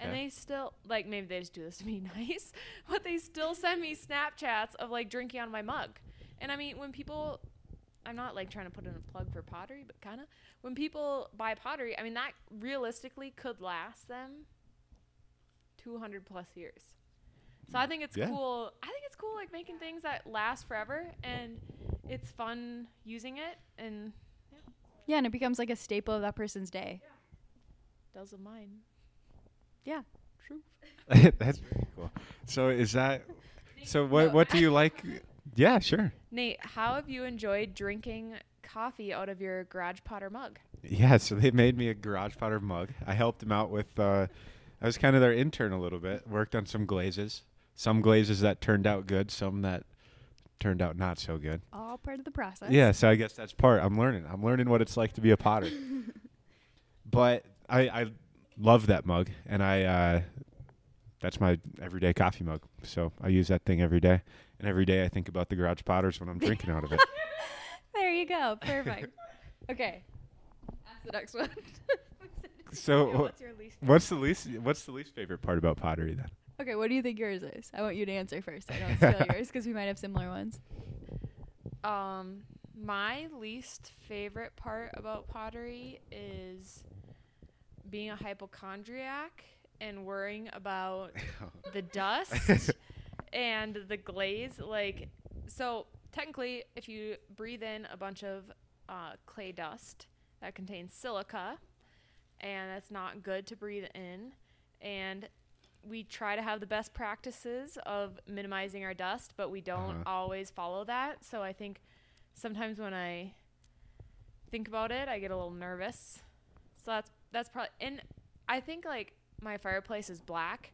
Speaker 3: And they still, like, maybe they just do this to be nice, but they still send me Snapchats of, like, drinking of my mug. And I mean, when people, I'm not like trying to put in a plug for pottery, but kind of, when people buy pottery, I mean, that realistically could last them 200 plus years. So I think it's
Speaker 1: Yeah.
Speaker 3: cool. I think it's cool, like making things that last forever, and it's fun using it, and
Speaker 2: Yeah, and it becomes like a staple of that person's day.
Speaker 3: does of mine.
Speaker 2: Yeah. True.
Speaker 1: That's very cool. So is that? So what?
Speaker 3: No,
Speaker 1: What do you like? Yeah, sure.
Speaker 3: Nate, how have you enjoyed drinking coffee out of your garage potter mug?
Speaker 1: Yeah, so they made me a garage potter mug. I helped them out with. Uh, I was kind of their intern a little bit. Worked on some glazes. Some glazes that turned out good. Some that turned out not so good.
Speaker 2: All part of the process.
Speaker 1: Yeah, so I guess that's part. I'm learning. I'm learning what it's like to be a potter. but I, I love that mug, and I uh, that's my everyday coffee mug. So I use that thing every day, and every day I think about the garage potters when I'm drinking out of it.
Speaker 2: There you go. Perfect. okay. Ask the next one.
Speaker 1: So
Speaker 3: what's your least?
Speaker 1: what's the least what's the least favorite part about pottery then?
Speaker 2: Okay, what do you think yours is? I want you to answer first. I don't steal yours because we might have similar ones.
Speaker 3: Um, my least favorite part about pottery is being a hypochondriac and worrying about the dust and the glaze. Like, so technically, if you breathe in a bunch of uh, clay dust that contains silica, and that's not good to breathe in, and we try to have the best practices of minimizing our dust, but we don't
Speaker 1: Uh-huh.
Speaker 3: always follow that. So I think sometimes when I think about it, I get a little nervous. So that's that's probably and I think like my fireplace is black.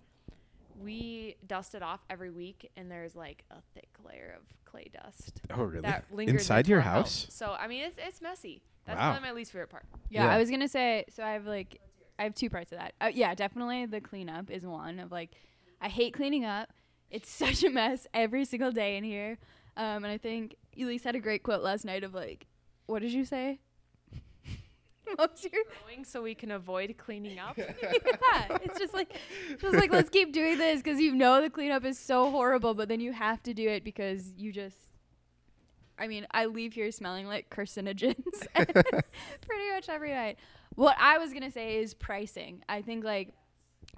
Speaker 3: We dust it off every week, and there's like a thick layer of clay dust
Speaker 1: Oh, really?
Speaker 3: that lingers
Speaker 1: Inside your
Speaker 3: our
Speaker 1: house?
Speaker 3: So I mean, it's it's messy. That's
Speaker 1: Wow.
Speaker 3: probably my least favorite part.
Speaker 2: Yeah,
Speaker 1: Yeah.
Speaker 2: I was gonna say. So I have like, I have two parts of that. Uh, yeah, definitely the cleanup is one of like, I hate cleaning up. It's such a mess every single day in here. Um, and I think Elise had a great quote last night of like, what did you say? what was your
Speaker 3: Growing so we can avoid cleaning up.
Speaker 2: yeah, it's just like, just like let's keep doing this because you know the cleanup is so horrible, but then you have to do it because you just. I mean, I leave here smelling like carcinogens pretty much every night. What I was gonna say is pricing. I think like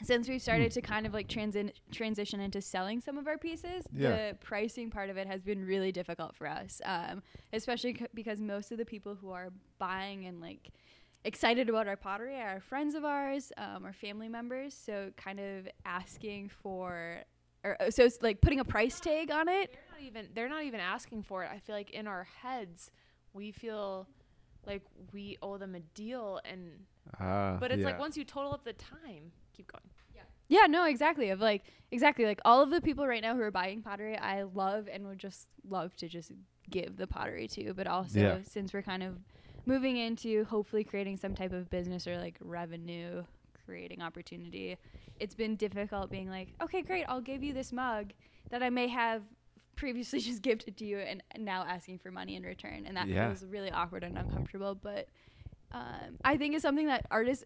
Speaker 2: since we've started to kind of like transi- transition into selling some of our pieces,
Speaker 1: Yeah.
Speaker 2: the pricing part of it has been really difficult for us, um, especially c- because most of the people who are buying and like excited about our pottery are friends of ours um, or family members. So kind of asking for, or uh, so it's like putting a price tag on it.
Speaker 3: They're not even they're not even asking for it. I feel like in our heads we feel like we owe them a deal and
Speaker 1: Ah,
Speaker 3: but it's
Speaker 1: yeah.
Speaker 3: like once you total up the time, keep going.
Speaker 2: Yeah, no, exactly. Of like exactly like all of the people right now who are buying pottery, I love and would just love to just give the pottery to. But also
Speaker 1: Yeah.
Speaker 2: since we're kind of moving into hopefully creating some type of business or like revenue creating opportunity, it's been difficult being like, okay, great, I'll give you this mug that I may have previously just gifted to you and now asking for money in return, and that
Speaker 1: Yeah.
Speaker 2: feels really awkward and uncomfortable. But um, I think it's something that artists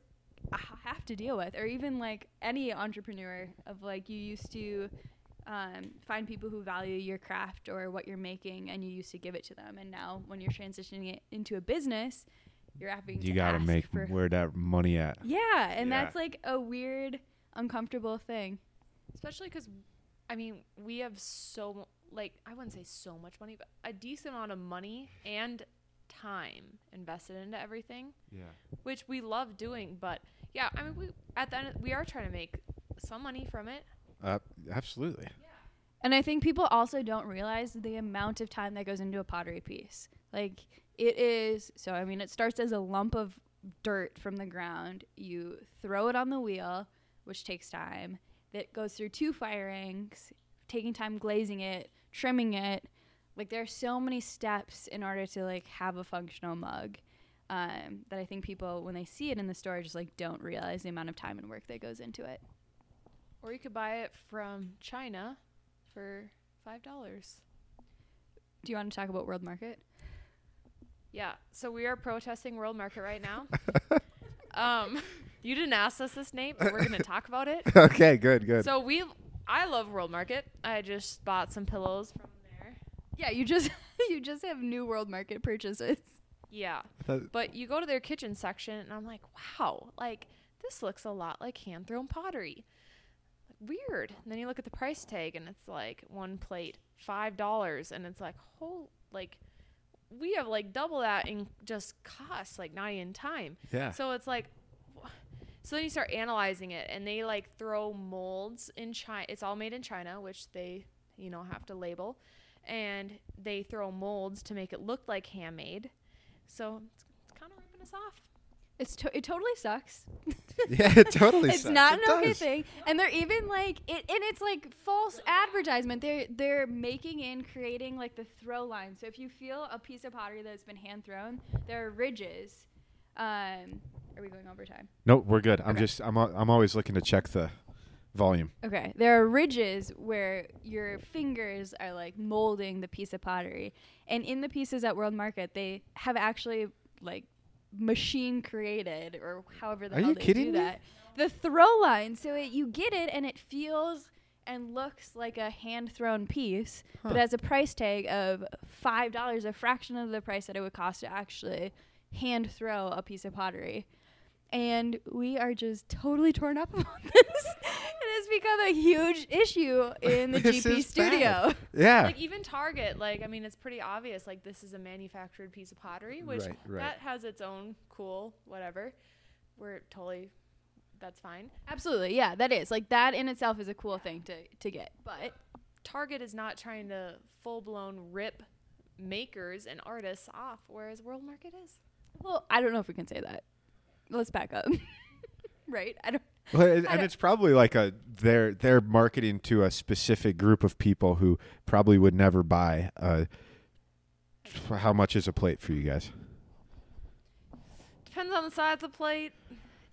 Speaker 2: have to deal with, or even like any entrepreneur of like you used to um, find people who value your craft or what you're making, and you used to give it to them, and now when you're transitioning it into a business, you're having
Speaker 1: you
Speaker 2: to
Speaker 1: gotta
Speaker 2: ask
Speaker 1: make
Speaker 2: for
Speaker 1: where that money at.
Speaker 2: yeah, and
Speaker 1: Yeah.
Speaker 2: that's like a weird, uncomfortable thing.
Speaker 3: Especially cuz I mean, we have so mu- like I wouldn't say so much money, but a decent amount of money and time invested into everything,
Speaker 1: Yeah.
Speaker 3: which we love doing, but yeah, I mean we at the end we are trying to make some money from it.
Speaker 1: Uh, absolutely.
Speaker 2: And I think people also don't realize the amount of time that goes into a pottery piece. Like it is so I mean it starts as a lump of dirt from the ground. You throw it on the wheel, which takes time. That goes through two firings, taking time glazing it, trimming it. Like there are so many steps in order to like have a functional mug. Um, that I think people when they see it in the store just like don't realize the amount of time and work that goes into it.
Speaker 3: Or you could buy it from China for $5.
Speaker 2: Do you want to talk about World Market?
Speaker 3: Yeah. So we are protesting World Market right now. um, you didn't ask us this, name, but we're gonna talk about it.
Speaker 1: okay, good, good.
Speaker 3: So we, I love World Market. I just bought some pillows from there.
Speaker 2: Yeah, you just you just have new world market purchases.
Speaker 3: Yeah.
Speaker 1: That-
Speaker 3: But you go to their kitchen section, and I'm like, wow, like this looks a lot like hand thrown pottery. Like, weird. And then you look at the price tag, and it's like one plate five dollars, and it's like, whole like. We have like double that in just cost, like not in time.
Speaker 1: yeah.
Speaker 3: So it's like, wh- so then you start analyzing it, and they like throw molds in China. It's all made in China, which they, you know, have to label, and they throw molds to make it look like handmade. So it's, it's kind of ripping us off.
Speaker 2: It's to- it totally sucks.
Speaker 1: yeah, it totally. Sucks.
Speaker 2: It's
Speaker 1: sucks.
Speaker 2: not
Speaker 1: It
Speaker 2: an okay thing, and they're even like it, and it's like false advertisement. They're they're making and creating like the throw line. So if you feel a piece of pottery that's been hand thrown, there are ridges. Um, are we going over time?
Speaker 1: No, we're good. I'm
Speaker 2: Okay.
Speaker 1: just. I'm. I'm always looking to check the volume.
Speaker 2: Okay, there are ridges where your fingers are like molding the piece of pottery, and in the pieces at World Market, they have actually like machine created or however the
Speaker 1: Are
Speaker 2: hell
Speaker 1: you
Speaker 2: they
Speaker 1: kidding
Speaker 2: do
Speaker 1: me?
Speaker 2: that. The throw line, so it, you get it and it feels and looks like a hand thrown piece, but has a price tag of five dollars, a fraction of the price that it would cost to actually hand throw a piece of pottery and we are just totally torn up about this. it has become a huge issue in the GP
Speaker 1: is
Speaker 2: studio.
Speaker 1: bad. Yeah.
Speaker 3: Like even Target, like I mean, it's pretty obvious. Like this is a manufactured piece of pottery, which
Speaker 1: Right, right.
Speaker 3: that has its own cool whatever. We're totally, that's fine.
Speaker 2: Absolutely, yeah, that is like that in itself is a cool thing to to get. But
Speaker 3: Target is not trying to full blown rip makers and artists off, whereas World Market is.
Speaker 2: Well, I don't know if we can say that. Let's back up. right? I don't.
Speaker 1: Well, and,
Speaker 2: I
Speaker 1: and
Speaker 2: don't-
Speaker 1: it's probably like a they're they're marketing to a specific group of people who probably would never buy. Uh, how much is a plate for you guys?
Speaker 3: Depends on the size of the plate.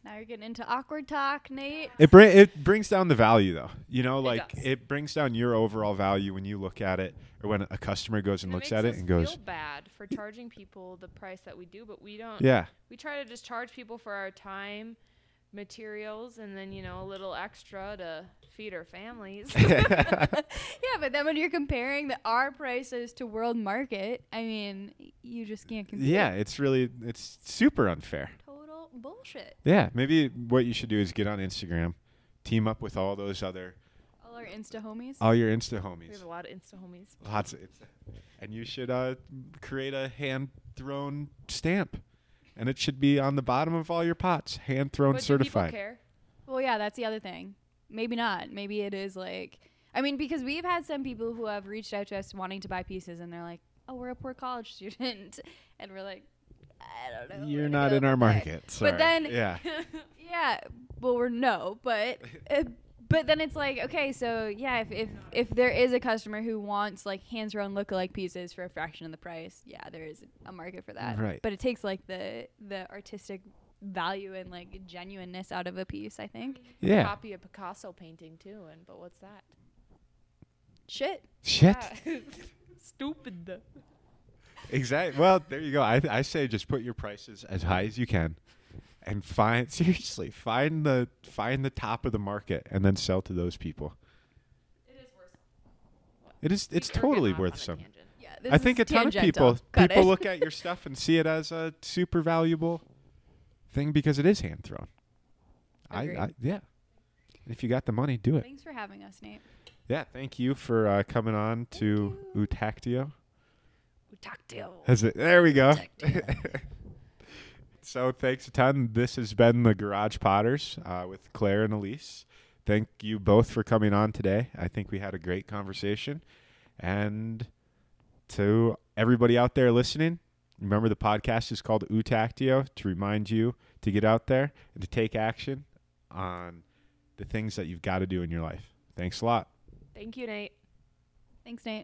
Speaker 2: Now you're getting into awkward talk, Nate.
Speaker 1: It bring it brings down the value though. You know, like
Speaker 3: does.
Speaker 1: it brings down your overall value when you look at it, or when a customer goes and
Speaker 3: it
Speaker 1: looks at it and goes,
Speaker 3: feel bad for charging people the price that we do, but we don't.
Speaker 1: "Yeah,
Speaker 3: We try to just charge people for our time, materials, and then you know a little extra to feed our families.
Speaker 2: yeah, but then when you're comparing the our prices to world market, I mean, you just can't compare.
Speaker 1: yeah." It's really it's super unfair.
Speaker 2: Total bullshit.
Speaker 1: Yeah, maybe what you should do is get on Instagram, team up with all those other
Speaker 2: All our Insta homies.
Speaker 1: all your Insta homies.
Speaker 3: we have a lot of Insta homies.
Speaker 1: Lots of it's, and you should uh, create a hand thrown stamp, and it should be on the bottom of all your pots, hand thrown
Speaker 3: But do people
Speaker 1: certified.
Speaker 3: care?
Speaker 2: Well, yeah, that's the other thing. Maybe not. Maybe it is like, I mean, because we've had some people who have reached out to us wanting to buy pieces, and they're like, "Oh, we're a poor college student," and we're like, "I don't know."
Speaker 1: You're not in our market. Sorry.
Speaker 2: then-
Speaker 1: yeah,
Speaker 2: Yeah, well, we're no, but uh, but then it's like, okay, so yeah, if if if there is a customer who wants like hand thrown lookalike pieces for a fraction of the price, yeah, there is a market for that.
Speaker 1: Right.
Speaker 2: But it takes like the the artistic value and like genuineness out of a piece. I think.
Speaker 1: yeah.
Speaker 3: Copy a Picasso painting too, and but what's that?
Speaker 2: Shit.
Speaker 1: Shit.
Speaker 3: Yeah. Stupid.
Speaker 1: Exactly. Well, there you go. I I say just put your prices as high as you can, and find seriously find the find the top of the market and then sell to those people.
Speaker 3: It is worth.
Speaker 1: It is it's
Speaker 3: We're getting
Speaker 1: totally
Speaker 3: off
Speaker 1: worth
Speaker 3: a
Speaker 1: some.
Speaker 3: tangent.
Speaker 2: Yeah.
Speaker 1: I think a ton of people people
Speaker 2: it.
Speaker 1: look at your stuff and see it as a super valuable thing because it is hand thrown. I,
Speaker 2: Agreed.
Speaker 1: I yeah. If you got the money, do it.
Speaker 2: Thanks for having us, Nate.
Speaker 1: Yeah, thank you for uh, coming on to Utactio.
Speaker 3: Tactile.
Speaker 1: Has it? There we go. so thanks a ton. This has been the Garage Potters uh, with Claire and Elise. Thank you both for coming on today. I think we had a great conversation. And to everybody out there listening, remember the podcast is called Utactio to remind you to get out there and to take action on the things that you've got to do in your life. Thanks a lot.
Speaker 3: Thank you, Nate.
Speaker 2: Thanks, Nate.